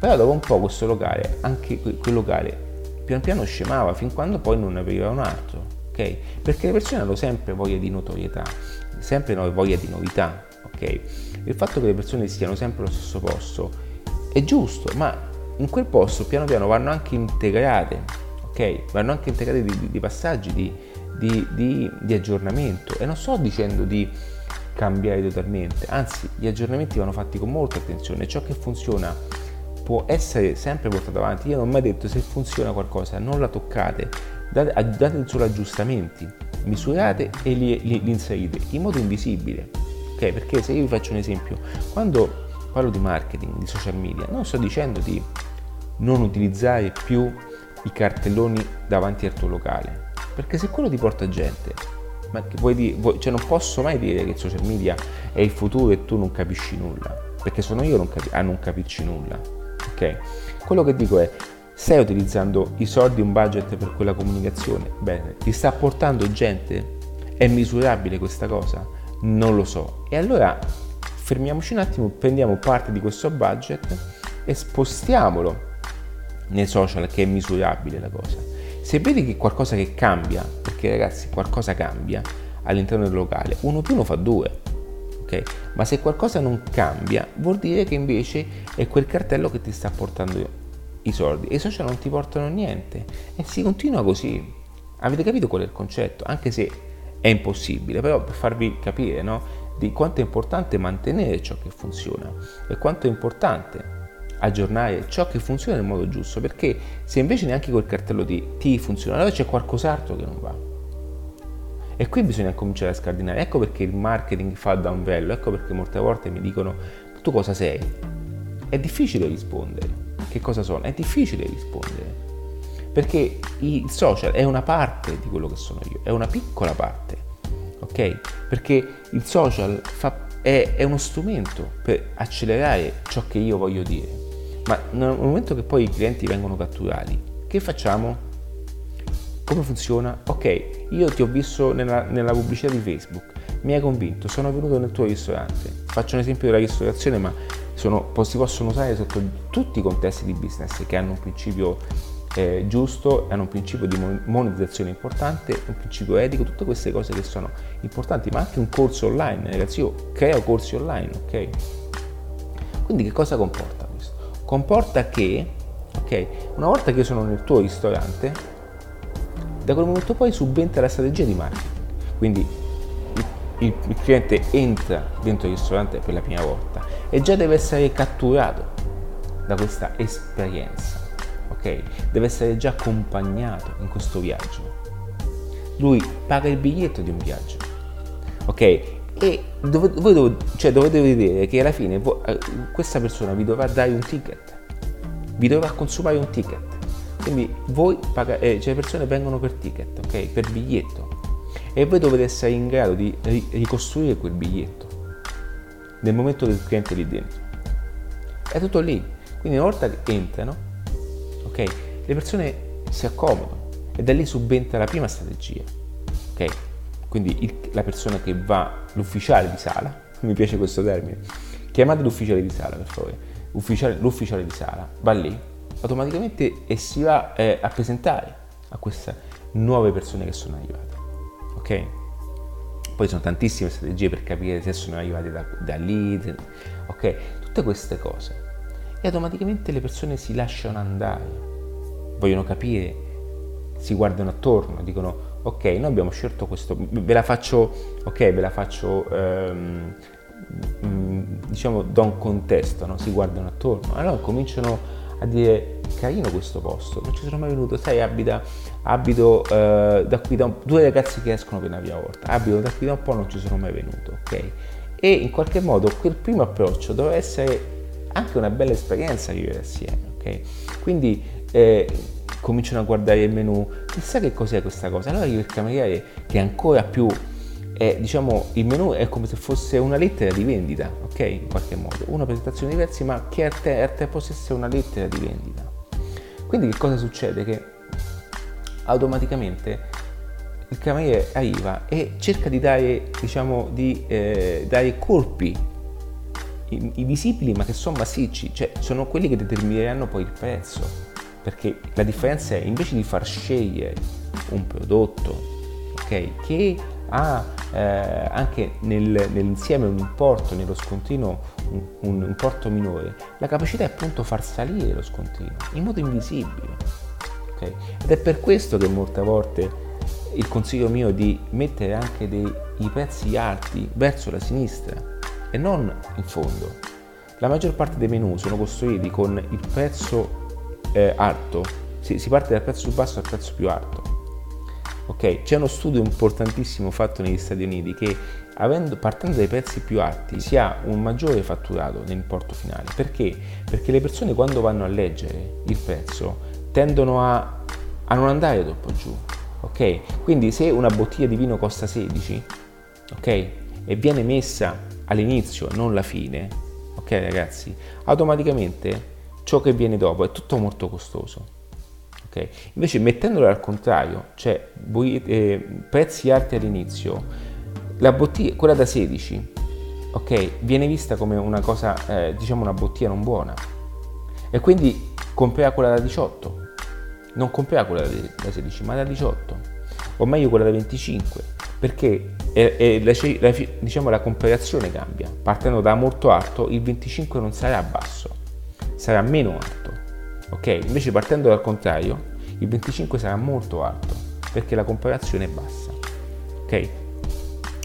Però dopo un po' questo locale, anche quel locale, piano piano scemava fin quando poi non ne apriva un altro, ok? Perché le persone hanno sempre voglia di notorietà sempre voglia di novità, ok? Il fatto che le persone stiano sempre allo stesso posto è giusto, ma in quel posto piano piano vanno anche integrate, ok? Vanno anche integrati di, di passaggi di, di, di, aggiornamento e non sto dicendo di cambiare totalmente, anzi gli aggiornamenti vanno fatti con molta attenzione, ciò che funziona può essere sempre portato avanti, io non ho mai detto se funziona qualcosa non la toccate, date, date solo aggiustamenti, misurate e li, li, li inserite in modo invisibile, ok? Perché se io vi faccio un esempio, quando parlo di marketing, di social media, non sto dicendo di non utilizzare più i cartelloni davanti al tuo locale, perché se quello ti porta gente, ma che vuoi dire, vuoi, cioè non posso mai dire che il social media è il futuro e tu non capisci nulla, perché sono io non capi- a non capirci nulla, ok? Quello che dico è, stai utilizzando i soldi, un budget per quella comunicazione? Bene, ti sta portando gente? È misurabile questa cosa? Non lo so. E allora fermiamoci un attimo, prendiamo parte di questo budget e spostiamolo nei social che è misurabile la cosa. Se vedi che qualcosa che cambia, perché ragazzi qualcosa cambia all'interno del locale, uno più uno fa due. Okay? Ma se qualcosa non cambia, vuol dire che invece è quel cartello che ti sta portando i soldi e i social non ti portano niente e si continua così. Avete capito qual è il concetto? Anche se è impossibile, però per farvi capire no? di quanto è importante mantenere ciò che funziona e quanto è importante aggiornare ciò che funziona nel modo giusto, perché se invece neanche quel cartello di T funziona, allora c'è qualcos'altro che non va. E qui bisogna cominciare a scardinare. Ecco perché il marketing fa da un velo, ecco perché molte volte mi dicono tu cosa sei? È difficile rispondere. Che cosa sono? È difficile rispondere. Perché il social è una parte di quello che sono io, è una piccola parte. Ok? Perché il social fa, è uno strumento per accelerare ciò che io voglio dire ma nel momento che poi i clienti vengono catturati, che facciamo? Come funziona? Ok, io ti ho visto nella, nella pubblicità di Facebook, mi hai convinto, sono venuto nel tuo ristorante. Faccio un esempio della ristorazione, ma sono, si possono usare sotto tutti i contesti di business che hanno un principio eh, giusto, hanno un principio di monetizzazione importante, un principio etico, tutte queste cose che sono importanti, ma anche un corso online, ragazzi, io creo corsi online, ok? Quindi che cosa comporta? Comporta che, ok, una volta che io sono nel tuo ristorante, da quel momento poi subentra la strategia di marketing. Quindi il, il, il cliente entra dentro il ristorante per la prima volta e già deve essere catturato da questa esperienza, ok? Deve essere già accompagnato in questo viaggio. Lui paga il biglietto di un viaggio, ok? E dov- voi dov- cioè dovete vedere che alla fine vo- eh, questa persona vi dovrà dare un ticket, vi dovrà consumare un ticket. Quindi voi paga- eh, cioè le persone vengono per ticket, ok? Per biglietto. E voi dovete essere in grado di ricostruire quel biglietto nel momento del cliente lì dentro. È tutto lì. Quindi una volta che entrano, ok? Le persone si accomodano e da lì subentra la prima strategia, ok? Quindi il, la persona che va, l'ufficiale di sala, *laughs* mi piace questo termine, chiamate l'ufficiale di sala per favore, Ufficiale, l'ufficiale di sala va lì automaticamente e si va eh, a presentare a queste nuove persone che sono arrivate, ok? Poi sono tantissime strategie per capire se sono arrivate da, da lì, ok? Tutte queste cose. E automaticamente le persone si lasciano andare, vogliono capire, si guardano attorno, dicono ok, noi abbiamo scelto questo, ve la faccio, ok, ve la faccio, ehm, mm, diciamo, da un contesto, no? si guardano attorno, allora cominciano a dire carino questo posto, non ci sono mai venuto, sai, abita, abito eh, da qui da un, due ragazzi che escono per la prima volta, abito da qui da un po', non ci sono mai venuto, ok? E in qualche modo quel primo approccio doveva essere anche una bella esperienza vivere assieme, ok? Quindi eh, cominciano a guardare il menu, chissà che cos'è questa cosa. Allora il cameriere che ancora più, è, diciamo, il menu è come se fosse una lettera di vendita, ok? In qualche modo, una presentazione diversa, ma che a te, a te possa essere una lettera di vendita. Quindi che cosa succede? Che automaticamente il cameriere arriva e cerca di dare, diciamo, di eh, dare colpi i, i visibili ma che sono massicci, cioè sono quelli che determineranno poi il prezzo perché la differenza è invece di far scegliere un prodotto okay, che ha eh, anche nel, nell'insieme un importo, nello scontrino, un, importo minore, la capacità è appunto far salire lo scontrino in modo invisibile. Okay? Ed è per questo che molte volte il consiglio mio è di mettere anche dei, pezzi alti verso la sinistra e non in fondo. La maggior parte dei menu sono costruiti con il prezzo eh, alto, si, si parte dal prezzo più basso al prezzo più alto. Ok, c'è uno studio importantissimo fatto negli Stati Uniti che avendo, partendo dai prezzi più alti si ha un maggiore fatturato nell'importo finale. Perché? Perché le persone quando vanno a leggere il prezzo tendono a, a non andare troppo giù. Ok? Quindi se una bottiglia di vino costa 16, ok? E viene messa all'inizio, non alla fine, ok ragazzi? Automaticamente ciò che viene dopo è tutto molto costoso. Okay? Invece mettendolo al contrario, cioè eh, prezzi alti all'inizio, la bottiglia, quella da 16, ok, viene vista come una cosa, eh, diciamo una bottiglia non buona. E quindi comprerà quella da 18, non comprerà quella da 16, ma da 18, o meglio quella da 25, perché è, è la, la, diciamo, la comparazione cambia. Partendo da molto alto, il 25 non sarà basso, sarà meno alto. Ok? Invece partendo dal contrario, il 25 sarà molto alto, perché la comparazione è bassa. Ok?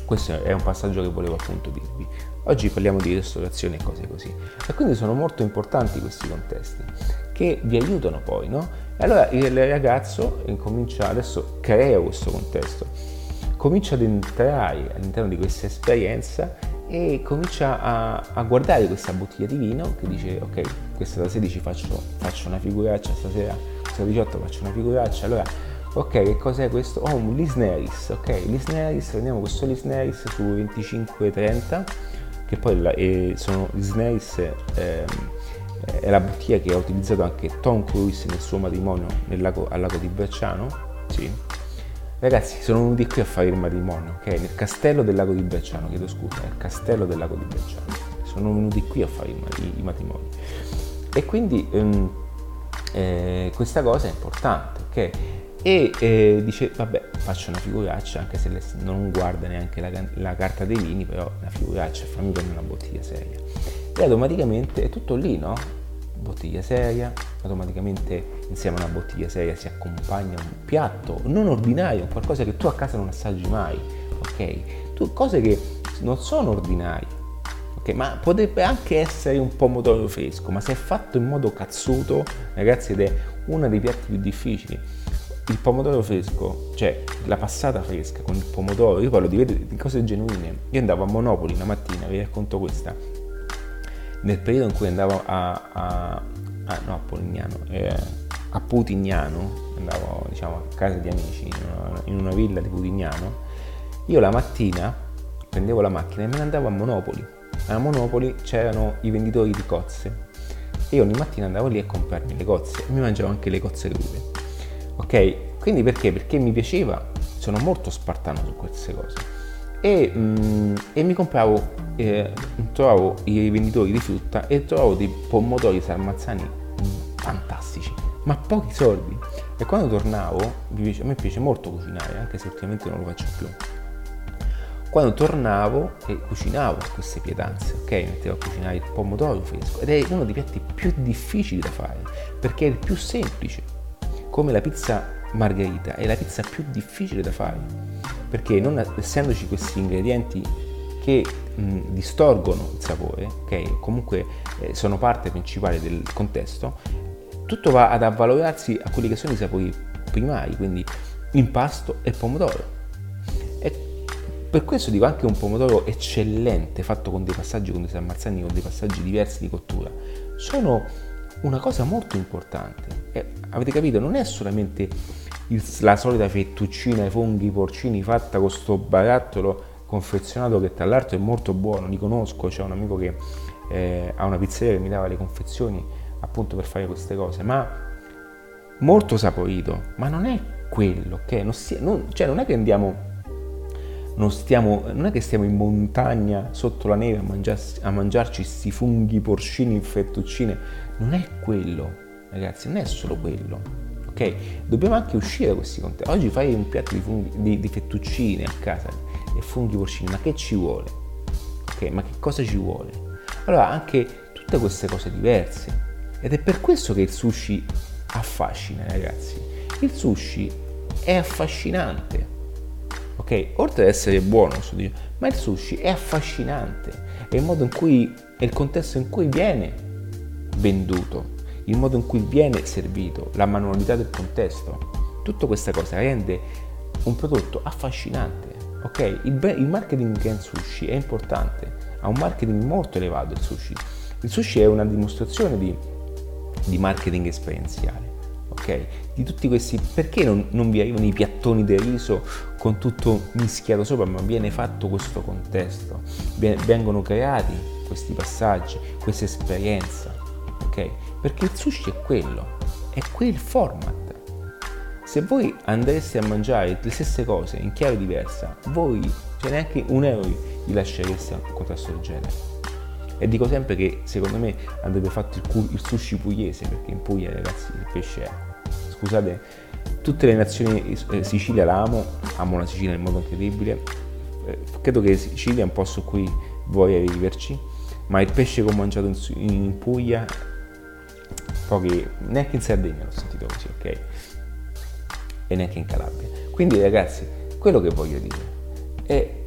Questo è un passaggio che volevo appunto dirvi. Oggi parliamo di ristorazione e cose così. E quindi sono molto importanti questi contesti che vi aiutano poi, no? E allora il ragazzo incomincia, adesso crea questo contesto, comincia ad entrare all'interno di questa esperienza e comincia a, a, guardare questa bottiglia di vino che dice ok questa da 16 faccio, faccio una figuraccia stasera questa da 18 faccio una figuraccia allora ok che cos'è questo? oh un Lisneris ok Lisneris prendiamo questo Lisneris su 25-30 che poi la, eh, sono Lisneris eh, è la bottiglia che ha utilizzato anche Tom Cruise nel suo matrimonio nel lago, al lago di Bracciano sì Ragazzi, sono venuti qui a fare il matrimonio, ok? Nel castello del lago di Brecciano, chiedo scusa, nel castello del lago di Brecciano. Sono venuti qui a fare i matrimoni. E quindi ehm, eh, questa cosa è importante, ok? E eh, dice, vabbè, faccio una figuraccia, anche se non guarda neanche la, la carta dei vini, però una figuraccia, fammi prendere una bottiglia seria. E automaticamente è tutto lì, no? bottiglia seria, automaticamente insieme a una bottiglia seria si accompagna un piatto non ordinario, qualcosa che tu a casa non assaggi mai, ok? Tu, cose che non sono ordinarie, ok? Ma potrebbe anche essere un pomodoro fresco, ma se è fatto in modo cazzuto, ragazzi, ed è uno dei piatti più difficili. Il pomodoro fresco, cioè la passata fresca con il pomodoro, io parlo di, di cose genuine. Io andavo a Monopoli una mattina, vi racconto questa, nel periodo in cui andavo a, a, a no, a Polignano, eh, a Putignano, andavo diciamo a casa di amici in una, in una villa di Putignano, io la mattina prendevo la macchina e me ne andavo a Monopoli. A Monopoli c'erano i venditori di cozze e io ogni mattina andavo lì a comprarmi le cozze e mi mangiavo anche le cozze crude. Ok? Quindi perché? Perché mi piaceva, sono molto spartano su queste cose e, mm, e mi compravo, eh, trovavo i venditori di frutta e trovavo dei pomodori sarmazzani fantastici, ma pochi soldi. E quando tornavo, a me piace molto cucinare, anche se ultimamente non lo faccio più. Quando tornavo e cucinavo queste pietanze, ok? Mettevo a cucinare il pomodoro fresco ed è uno dei piatti più difficili da fare perché è il più semplice, come la pizza margherita, è la pizza più difficile da fare perché non essendoci questi ingredienti che mh, distorgono il sapore, ok, comunque eh, sono parte principale del contesto, tutto va ad avvalorarsi a quelli che sono i sapori primari, quindi impasto e pomodoro. E per questo dico anche un pomodoro eccellente, fatto con dei passaggi, con dei sammarzani, con dei passaggi diversi di cottura, sono una cosa molto importante. E, avete capito? Non è solamente il, la solita fettuccina ai funghi porcini fatta con sto barattolo confezionato che tra l'altro è molto buono, li conosco, c'è un amico che eh, ha una pizzeria che mi dava le confezioni appunto per fare queste cose, ma molto saporito, ma non è quello, ok? Non, si, non, cioè non è che andiamo, non, stiamo, non è che stiamo in montagna sotto la neve a, mangiarsi, a mangiarci questi funghi porcini in fettuccine, non è quello, ragazzi, non è solo quello ok? Dobbiamo anche uscire da questi contesti. Oggi fai un piatto di, funghi, di, di fettuccine a casa e funghi porcini, ma che ci vuole? Ok, ma che cosa ci vuole? Allora anche tutte queste cose diverse. Ed è per questo che il sushi affascina, ragazzi. Il sushi è affascinante. Ok? Oltre ad essere buono, ma il sushi è affascinante. È il modo in cui, è il contesto in cui viene venduto, il modo in cui viene servito, la manualità del contesto. Tutta questa cosa rende un prodotto affascinante. Ok? Il, il marketing in sushi è importante, ha un marketing molto elevato il sushi. Il sushi è una dimostrazione di, di marketing esperienziale. Ok? Di tutti questi, perché non, non, vi arrivano i piattoni di riso con tutto mischiato sopra, ma viene fatto questo contesto, vengono creati questi passaggi, questa esperienza, ok? Perché il sushi è quello, è quel format. Se voi andreste a mangiare le stesse cose in chiave diversa, voi, cioè neanche un euro, vi lascereste un contesto del genere. E dico sempre che secondo me andrebbe fatto il, il sushi pugliese, perché in Puglia ragazzi il pesce è. Scusate, tutte le nazioni, eh, Sicilia la amo, la Sicilia in modo incredibile. Eh, credo che Sicilia è un posto in cui vorrei viverci, ma il pesce che ho mangiato in, in Puglia, pochi, neanche in Sardegna l'ho sentito così, ok? E neanche in Calabria. Quindi ragazzi, quello che voglio dire è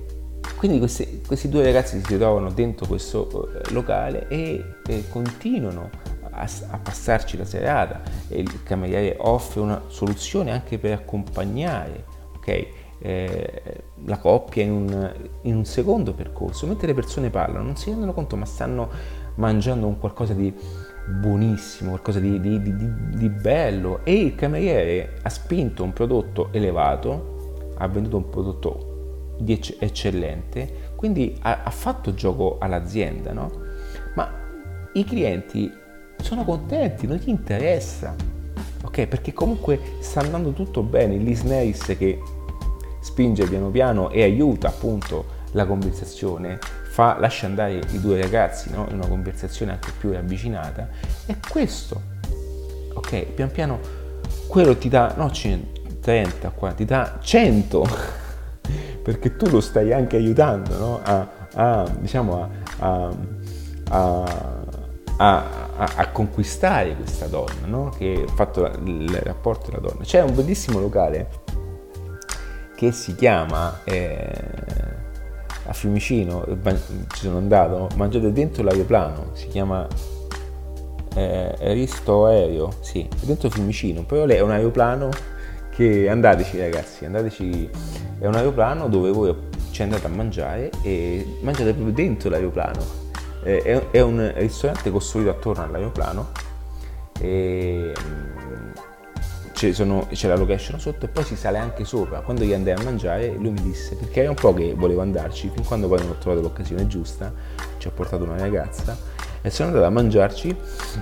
quindi questi, questi, due ragazzi si trovano dentro questo eh, locale e, e continuano a, a, passarci la serata e il cameriere offre una soluzione anche per accompagnare okay, eh, la coppia in un, in un, secondo percorso. Mentre le persone parlano non si rendono conto ma stanno mangiando un qualcosa di buonissimo, qualcosa di, di, di, di bello e il cameriere ha spinto un prodotto elevato, ha venduto un prodotto di ecc- eccellente, quindi ha, ha, fatto gioco all'azienda, no? Ma i clienti sono contenti, non gli interessa, ok? Perché comunque sta andando tutto bene, il Lisneis che spinge piano piano e aiuta appunto la conversazione, fa, lascia andare i due ragazzi no? in una conversazione anche più ravvicinata, è questo, ok? Pian piano quello ti dà, no 30 qua, ti dà 100 perché tu lo stai anche aiutando no? a, a, diciamo a, a, conquistare questa donna, no? che ha fatto il rapporto della donna. C'è un bellissimo locale che si chiama eh, a Fiumicino, ci sono andato, mangiate dentro l'aeroplano, si chiama eh, Risto Aereo, sì, dentro Fiumicino, però lei è un aeroplano che andateci ragazzi, andateci, è un aeroplano dove voi ci andate a mangiare e mangiate proprio dentro l'aeroplano. È, un ristorante costruito attorno all'aeroplano e mm, c'è, sono, c'è, la location sotto e poi si sale anche sopra. Quando gli andai a mangiare lui mi disse, perché era un po' che volevo andarci, fin quando poi non ho trovato l'occasione giusta, ci ho portato una ragazza e sono andato a mangiarci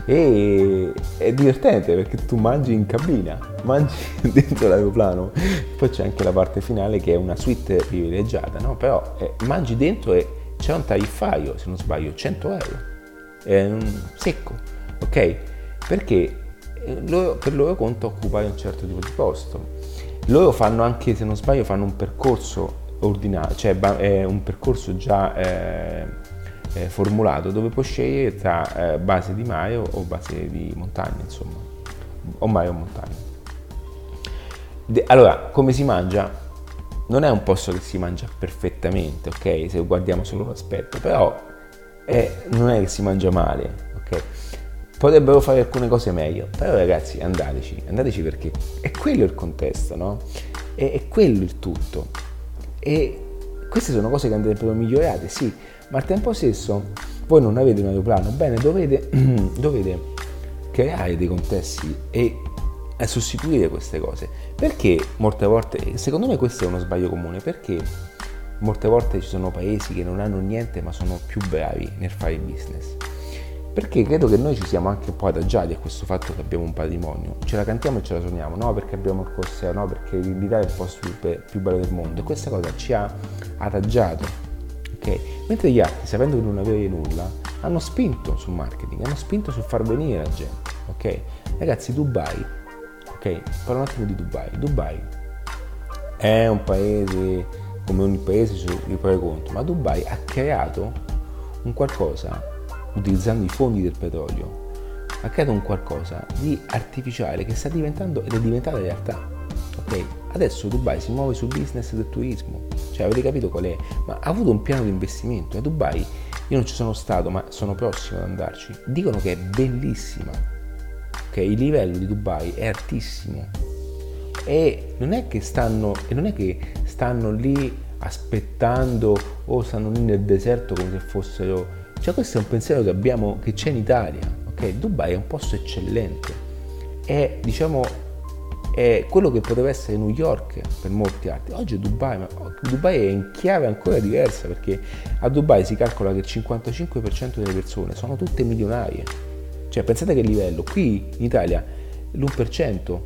e è divertente perché tu mangi in cabina, mangi *laughs* dentro l'aeroplano, poi c'è anche la parte finale che è una suite privilegiata, no? però eh, mangi dentro e c'è un tariffario, se non sbaglio, 100 euro, è secco, ok? Perché eh, loro, per loro conto occupare un certo tipo di posto. Loro fanno anche, se non sbaglio, fanno un percorso ordinario, cioè è un percorso già... Eh, eh, formulato dove puoi scegliere tra eh, base di mare o, base di montagna, insomma, o mare o montagna. De- allora, come si mangia? Non è un posto che si mangia perfettamente, ok? Se guardiamo solo l'aspetto, però è, non è che si mangia male, ok? Potrebbero fare alcune cose meglio, però ragazzi andateci, andateci perché è quello il contesto, no? È, è quello il tutto. E queste sono cose che andrebbero migliorate, sì, ma al tempo stesso voi non avete un aeroplano, bene, dovete, *clears throat* dovete creare dei contesti e sostituire queste cose. Perché molte volte, secondo me questo è uno sbaglio comune, perché molte volte ci sono paesi che non hanno niente ma sono più bravi nel fare business. Perché credo che noi ci siamo anche un po' adagiati a questo fatto che abbiamo un patrimonio. Ce la cantiamo e ce la suoniamo, no perché abbiamo il Corseo, no perché l'Italia è il posto più, più bello del mondo. E questa cosa ci ha adagiato ok? Mentre gli altri, sapendo che non avere nulla, hanno spinto sul marketing, hanno spinto sul far venire la gente, ok? Ragazzi, Dubai, ok? Parlo un attimo di Dubai. Dubai è un paese, come ogni paese c'è i pro e contro, ma Dubai ha creato un qualcosa utilizzando i fondi del petrolio, ha creato un qualcosa di artificiale che sta diventando ed è diventata realtà. Ok? Adesso Dubai si muove sul business del turismo, cioè avete capito qual è? Ma ha avuto un piano di investimento. A Dubai io non ci sono stato, ma sono prossimo ad andarci. Dicono che è bellissima. Ok? Il livello di Dubai è altissimo. E non è che stanno, non è che stanno lì aspettando o stanno lì nel deserto come se fossero. Cioè, questo è un pensiero che abbiamo, che c'è in Italia ok? Dubai è un posto eccellente, è diciamo è quello che poteva essere New York per molti altri. Oggi è Dubai, ma Dubai è in chiave ancora diversa perché a Dubai si calcola che il 55% delle persone sono tutte milionarie. Cioè pensate che livello, qui in Italia l'1%,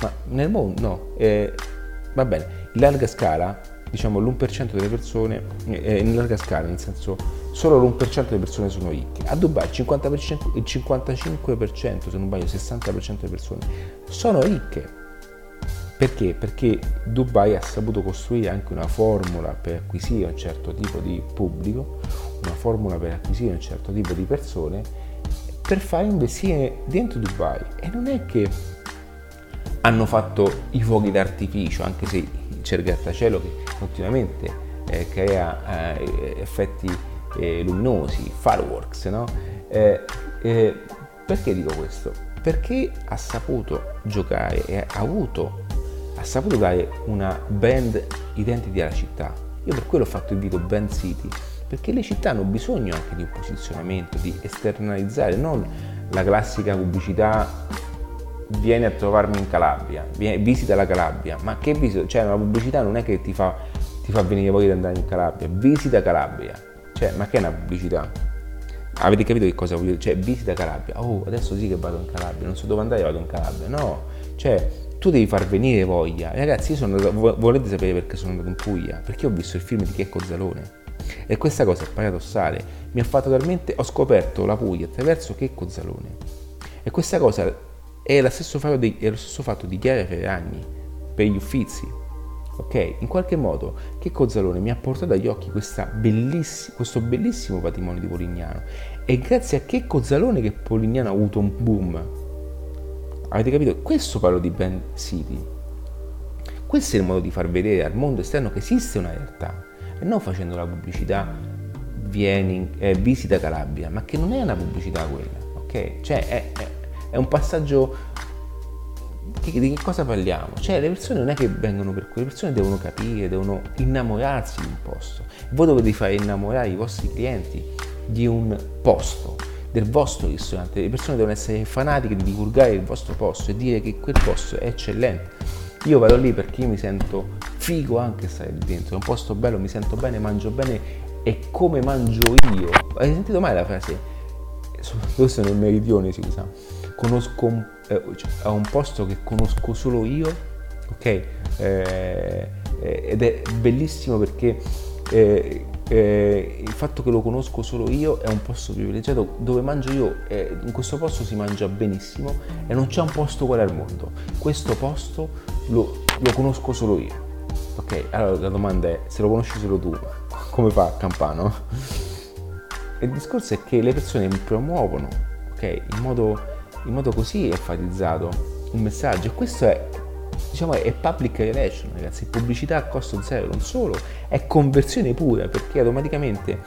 ma nel mondo no, eh, va bene, in larga scala diciamo l'1% delle persone, eh, in larga scala, nel senso solo l'1% delle persone sono ricche. A Dubai il, 50%, il 55%, se non sbaglio, il 60% delle persone sono ricche. Perché? Perché Dubai ha saputo costruire anche una formula per acquisire un certo tipo di pubblico, una formula per acquisire un certo tipo di persone, per fare investire dentro Dubai. E non è che hanno fatto i fuochi d'artificio, anche se c'è il grattacielo che continuamente eh, crea eh, effetti eh, luminosi, fireworks, no? Eh, eh, perché dico questo? Perché ha saputo giocare e ha avuto, ha saputo dare una brand identity alla città. Io per quello ho fatto il video Band City, perché le città hanno bisogno anche di un posizionamento, di esternalizzare, non la classica pubblicità vieni a trovarmi in Calabria, visita la Calabria, ma che visita? Cioè una pubblicità non è che ti fa, ti fa venire voglia di andare in Calabria, visita Calabria, cioè ma che è una pubblicità? Avete capito che cosa voglio dire? Cioè visita Calabria, oh adesso sì che vado in Calabria, non so dove andare vado in Calabria, no, cioè tu devi far venire voglia. Ragazzi, io sono andato, volete sapere perché sono andato in Puglia? Perché ho visto il film di Checco Zalone. E questa cosa è paradossale, mi ha fatto talmente, ho scoperto la Puglia attraverso Checco Zalone. E questa cosa è lo stesso fatto di, lo stesso fatto di Chiara Ferragni per gli Uffizi. Ok? In qualche modo che Cozzalone mi ha portato agli occhi belliss- questo bellissimo patrimonio di Polignano e grazie a che Cozzalone che Polignano ha avuto un boom. Avete capito? Questo parlo di Band City. Questo è il modo di far vedere al mondo esterno che esiste una realtà e non facendo la pubblicità vieni, eh, visita Calabria, ma che non è una pubblicità quella, ok? Cioè è, è è un passaggio di, che cosa parliamo? Cioè le persone non è che vengono per qui, le persone devono capire, devono innamorarsi di un posto. Voi dovete fare innamorare i vostri clienti di un posto, del vostro ristorante. Le persone devono essere fanatiche di divulgare il vostro posto e dire che quel posto è eccellente. Io vado lì perché io mi sento figo anche stare dentro, è un posto bello, mi sento bene, mangio bene e come mangio io. Hai sentito mai la frase? Questo nel meridione si usa conosco eh, cioè, a un posto che conosco solo io, ok? Eh, eh, ed è bellissimo perché eh, eh, il fatto che lo conosco solo io è un posto privilegiato dove mangio io, in questo posto si mangia benissimo e non c'è un posto uguale al mondo. Questo posto lo, lo conosco solo io. Ok, allora la domanda è, se lo conosci solo tu, come fa Campano? *laughs* il discorso è che le persone promuovono, ok, in modo in modo così enfatizzato un messaggio. E questo è diciamo è public relation ragazzi. Pubblicità a costo zero non solo è conversione pura perché automaticamente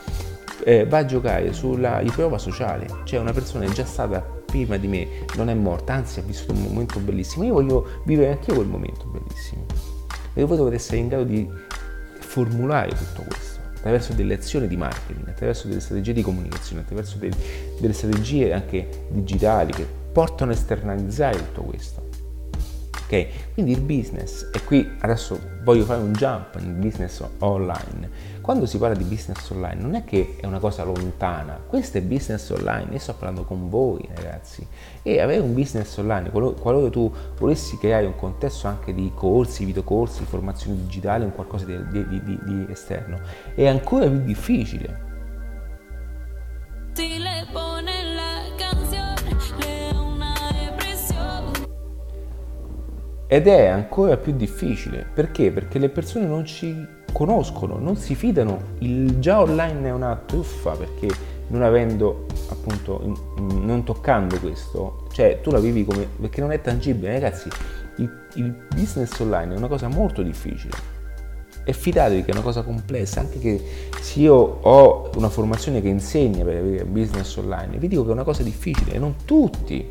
eh, va a giocare sulla riprova sociale. Cioè una persona è già stata prima di me non è morta anzi ha vissuto un momento bellissimo. Io voglio vivere anche io quel momento bellissimo. E voi dovete essere in grado di formulare tutto questo attraverso delle azioni di marketing, attraverso delle strategie di comunicazione, attraverso delle, delle strategie anche digitali che portano a esternalizzare tutto questo. Ok? Quindi il business, e qui adesso voglio fare un jump nel business online. Quando si parla di business online non è che è una cosa lontana, questo è business online, io sto parlando con voi ragazzi. E avere un business online, qualora tu volessi creare un contesto anche di corsi, videocorsi, formazione digitale, un qualcosa di, di, di, di esterno, è ancora più difficile Ed è ancora più difficile. Perché? Perché le persone non ci conoscono, non si fidano, il già online è una truffa perché non avendo appunto, non toccando questo, cioè tu la vivi come, perché non è tangibile, ragazzi, il, il business online è una cosa molto difficile. E fidatevi che è una cosa complessa, anche che se io ho una formazione che insegna per avere business online, vi dico che è una cosa difficile e non tutti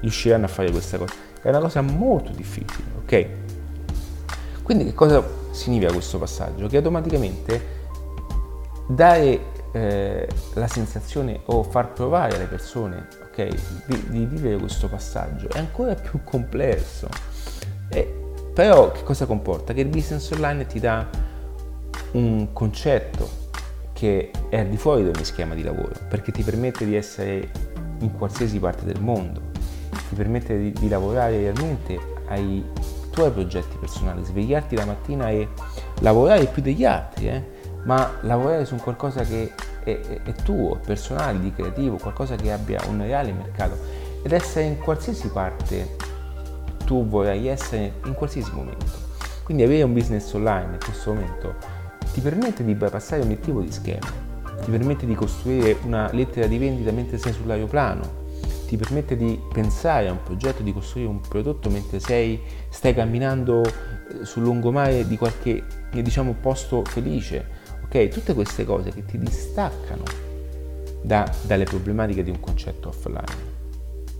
riusciranno a fare questa cosa, è una cosa molto difficile, ok? Quindi che cosa significa questo passaggio? Che automaticamente dare eh, la sensazione o far provare alle persone okay, di, di, vivere questo passaggio è ancora più complesso. E, però che cosa comporta? Che il business online ti dà un concetto che è al di fuori di ogni schema di lavoro, perché ti permette di essere in qualsiasi parte del mondo, permette di, di lavorare realmente ai tuoi progetti personali, svegliarti la mattina e lavorare più degli altri, eh? ma lavorare su qualcosa che è, è, è tuo, personale, di creativo, qualcosa che abbia un reale mercato ed essere in qualsiasi parte tu vorrai essere in qualsiasi momento. Quindi avere un business online in questo momento ti permette di bypassare ogni tipo di schema, ti permette di costruire una lettera di vendita mentre sei sull'aeroplano, ti permette di pensare a un progetto, di costruire un prodotto mentre sei, stai camminando eh, sul lungomare di qualche diciamo, posto felice. Ok? Tutte queste cose che ti distaccano da, dalle problematiche di un concetto offline.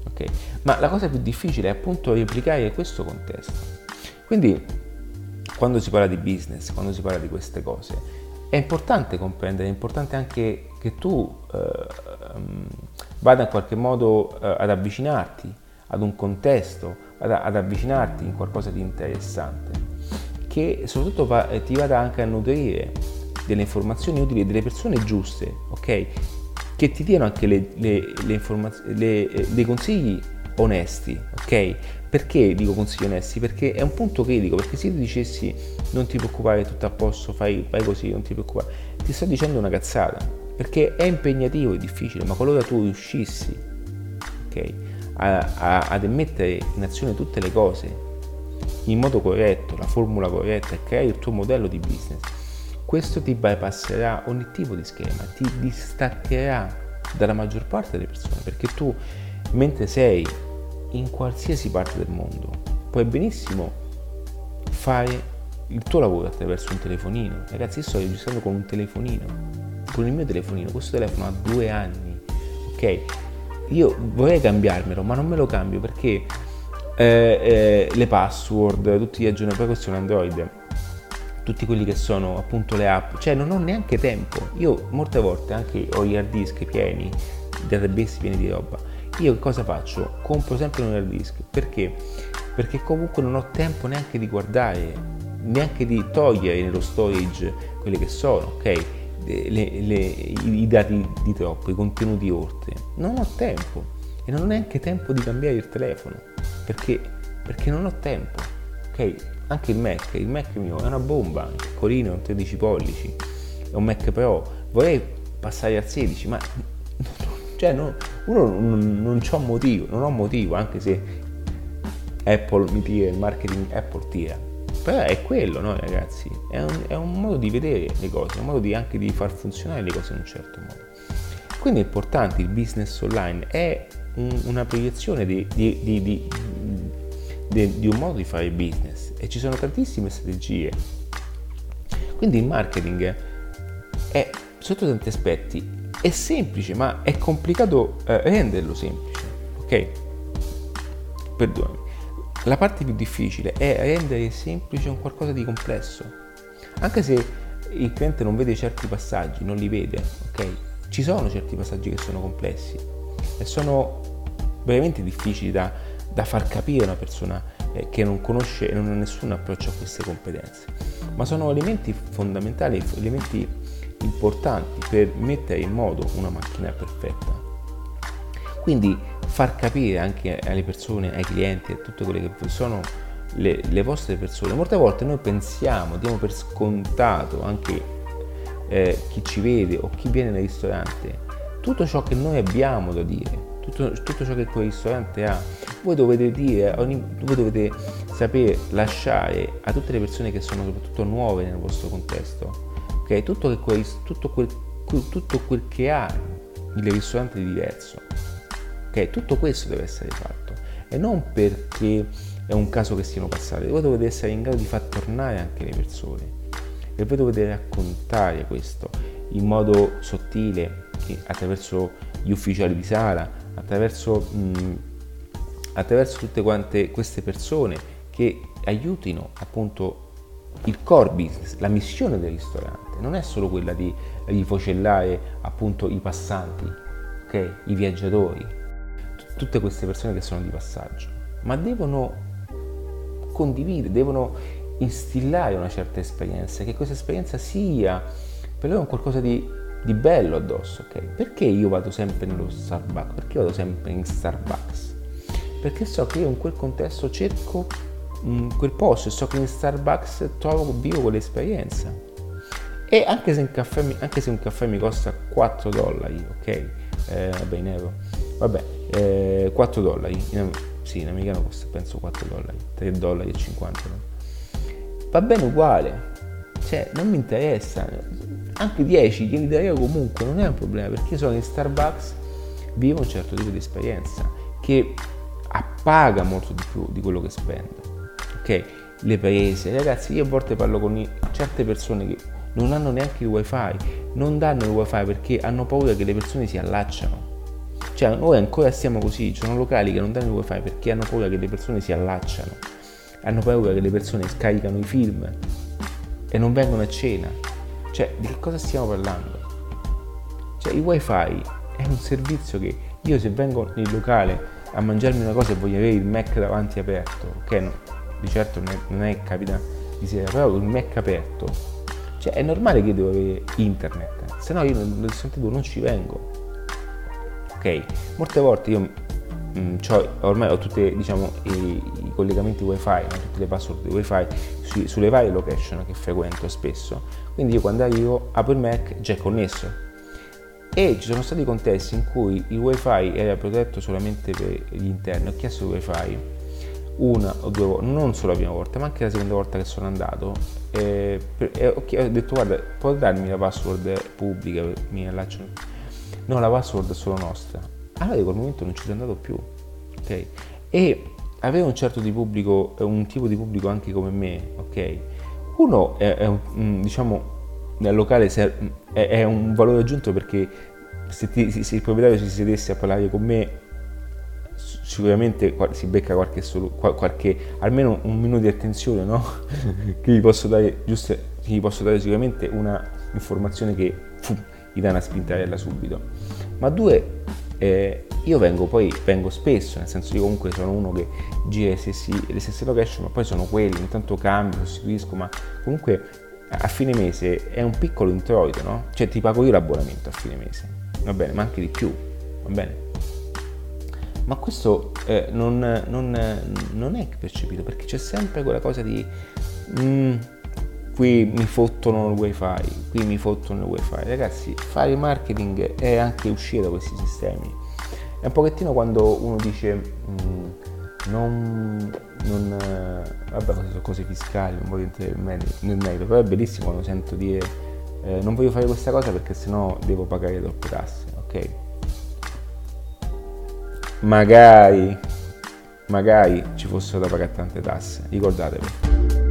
Okay? Ma la cosa più difficile è appunto replicare questo contesto. Quindi quando si parla di business, quando si parla di queste cose, è importante comprendere, è importante anche che tu eh, vada in qualche modo eh, ad avvicinarti ad un contesto, ad, ad, avvicinarti in qualcosa di interessante, che soprattutto va, ti vada anche a nutrire delle informazioni utili delle persone giuste, ok? che ti diano anche le, le, le informazioni, le, dei consigli onesti, ok? Perché dico consigli onesti? Perché è un punto critico, perché se io ti dicessi non ti preoccupare, tutto a posto, fai, fai così, non ti preoccupare, ti sto dicendo una cazzata, perché è impegnativo, è difficile, ma qualora tu riuscissi, ok? A, a, ad mettere in azione tutte le cose in modo corretto, la formula corretta e creare il tuo modello di business, questo ti bypasserà ogni tipo di schema, ti distaccherà dalla maggior parte delle persone, perché tu mentre sei in qualsiasi parte del mondo puoi benissimo fare il tuo lavoro attraverso un telefonino. Ragazzi, io sto registrando con un telefonino, con il mio telefonino, questo telefono ha due anni, ok? Io vorrei cambiarmelo, ma non me lo cambio perché eh, eh, le password, tutti gli aggiornamenti, poi questo è un Android, tutti quelli che sono appunto le app, cioè non ho neanche tempo. Io molte volte anche ho gli hard disk pieni, database pieni di roba. Io cosa faccio? Compro sempre un hard disk perché? Perché comunque non ho tempo neanche di guardare, neanche di togliere nello storage quelli che sono, ok? Le, le, i, dati di troppo, i contenuti oltre. Non ho tempo e non ho neanche tempo di cambiare il telefono perché, perché non ho tempo, ok? anche il Mac, il Mac mio è una bomba, piccolino, 13 pollici, è un Mac Pro, vorrei passare al 16, ma *laughs* cioè, no, uno non, non c'ho motivo, non ho motivo, anche se Apple mi tira, il marketing Apple tira. Però è quello, no ragazzi? È un, è un modo di vedere le cose, è un modo di, anche di far funzionare le cose in un certo modo. Quindi è importante, il business online è un, una proiezione di, di, di, di un modo di fare business e ci sono tantissime strategie. Quindi il marketing è, sotto tanti aspetti, è semplice, ma è complicato eh, renderlo semplice, ok? Perdonami. La parte più difficile è rendere semplice un qualcosa di complesso. Anche se il cliente non vede certi passaggi, non li vede, ok? Ci sono certi passaggi che sono complessi e sono veramente difficili da, da far capire a una persona eh, che non conosce e non ha nessun approccio a queste competenze, ma sono elementi fondamentali, elementi importanti per mettere in modo una macchina perfetta. Quindi far capire anche alle persone, ai clienti, a tutte quelle che sono le, le vostre persone, molte volte noi pensiamo, diamo per scontato anche eh, chi ci vede o chi viene nel ristorante, tutto ciò che noi abbiamo da dire, tutto, tutto ciò che quel ristorante ha. Voi dovete dire, ogni, voi dovete sapere lasciare a tutte le persone che sono soprattutto nuove nel vostro contesto, ok? Tutto, quel, tutto, quel, tutto quel che ha il ristorante di diverso. Ok, tutto questo deve essere fatto. E non perché è un caso che siano passati, voi dovete essere in grado di far tornare anche le persone. E voi dovete raccontare questo in modo sottile attraverso gli ufficiali di sala, attraverso, mh, attraverso tutte quante queste persone che aiutino appunto il core business, la missione del ristorante, non è solo quella di, di focellare appunto i passanti, okay? i viaggiatori, tutte queste persone che sono di passaggio, ma devono condividere, devono instillare una certa esperienza, che questa esperienza sia per loro qualcosa di, di bello addosso, ok? Perché io vado sempre nello Starbucks? Perché vado sempre in Starbucks? Perché so che io in quel contesto cerco in quel posto e so che in Starbucks trovo, vivo quell'esperienza. E anche se, un caffè, anche se un caffè mi costa 4 dollari, ok? Eh, vabbè, in euro. Vabbè, eh, 4 dollari. In, sì, in americano costa penso 4 dollari, 3 dollari e 50. Va bene uguale. Cioè, non mi interessa. Anche 10 glieli darei comunque, non è un problema, perché sono in Starbucks, vivo un certo tipo di esperienza che appaga molto di più di quello che spendo ok? Le prese, ragazzi, io a volte parlo con certe persone che non hanno neanche il wifi, non danno il wifi perché hanno paura che le persone si allacciano. Cioè, noi ancora stiamo così, ci sono locali che non danno il wifi perché hanno paura che le persone si allacciano, hanno paura che le persone scaricano i film e non vengono a cena. Cioè, di che cosa stiamo parlando? Cioè, il wifi è un servizio che io se vengo nel locale a mangiarmi una cosa e voglio avere il Mac davanti aperto, ok? No, di certo non è, che capita di sera, però il Mac aperto, cioè è normale che devo avere internet, se no io nel ristorante non ci vengo. Ok, molte volte io mh, mm, ormai ho tutti diciamo, i, i, collegamenti wifi, tutte le password wifi su, sulle varie location che frequento spesso, quindi io quando arrivo apro il Mac già è connesso. E ci sono stati contesti in cui il wifi era protetto solamente per gli interni, ho chiesto il wifi una o due volte, non solo la prima volta, ma anche la seconda volta che sono andato. E, e ho detto guarda, puoi darmi la password pubblica, mi allaccio. No, la password è solo nostra. Allora di quel momento non ci sono andato più. Ok? E avere un certo di pubblico, un tipo di pubblico anche come me, ok? Uno è, è un, diciamo, nel locale è, è, un valore aggiunto perché se, ti, se il proprietario si sedesse a parlare con me sicuramente si becca qualche, qualche, almeno un minuto di attenzione, no? *laughs* che gli posso dare, giusto, gli posso dare sicuramente una informazione che fu, gli dà una spintarella subito. Ma due, eh, io vengo poi, vengo spesso, nel senso io comunque sono uno che gira le stesse, le stesse location, ma poi sono quelli, intanto cambio, sostituisco, ma comunque a fine mese è un piccolo introito, no? Cioè ti pago io l'abbonamento a fine mese, va bene, ma anche di più, va bene? ma questo eh, non, non, non, è percepito perché c'è sempre quella cosa di mm, qui mi fottono il wifi, qui mi fottono il wifi. Ragazzi, fare marketing è anche uscire da questi sistemi. È un pochettino quando uno dice mm, non, non vabbè, queste sono cose fiscali, non voglio entrare nel merito, però è bellissimo quando sento dire eh, non voglio fare questa cosa perché sennò devo pagare troppe tasse, ok? magari, magari ci fossero da pagare tante tasse, ricordatevi.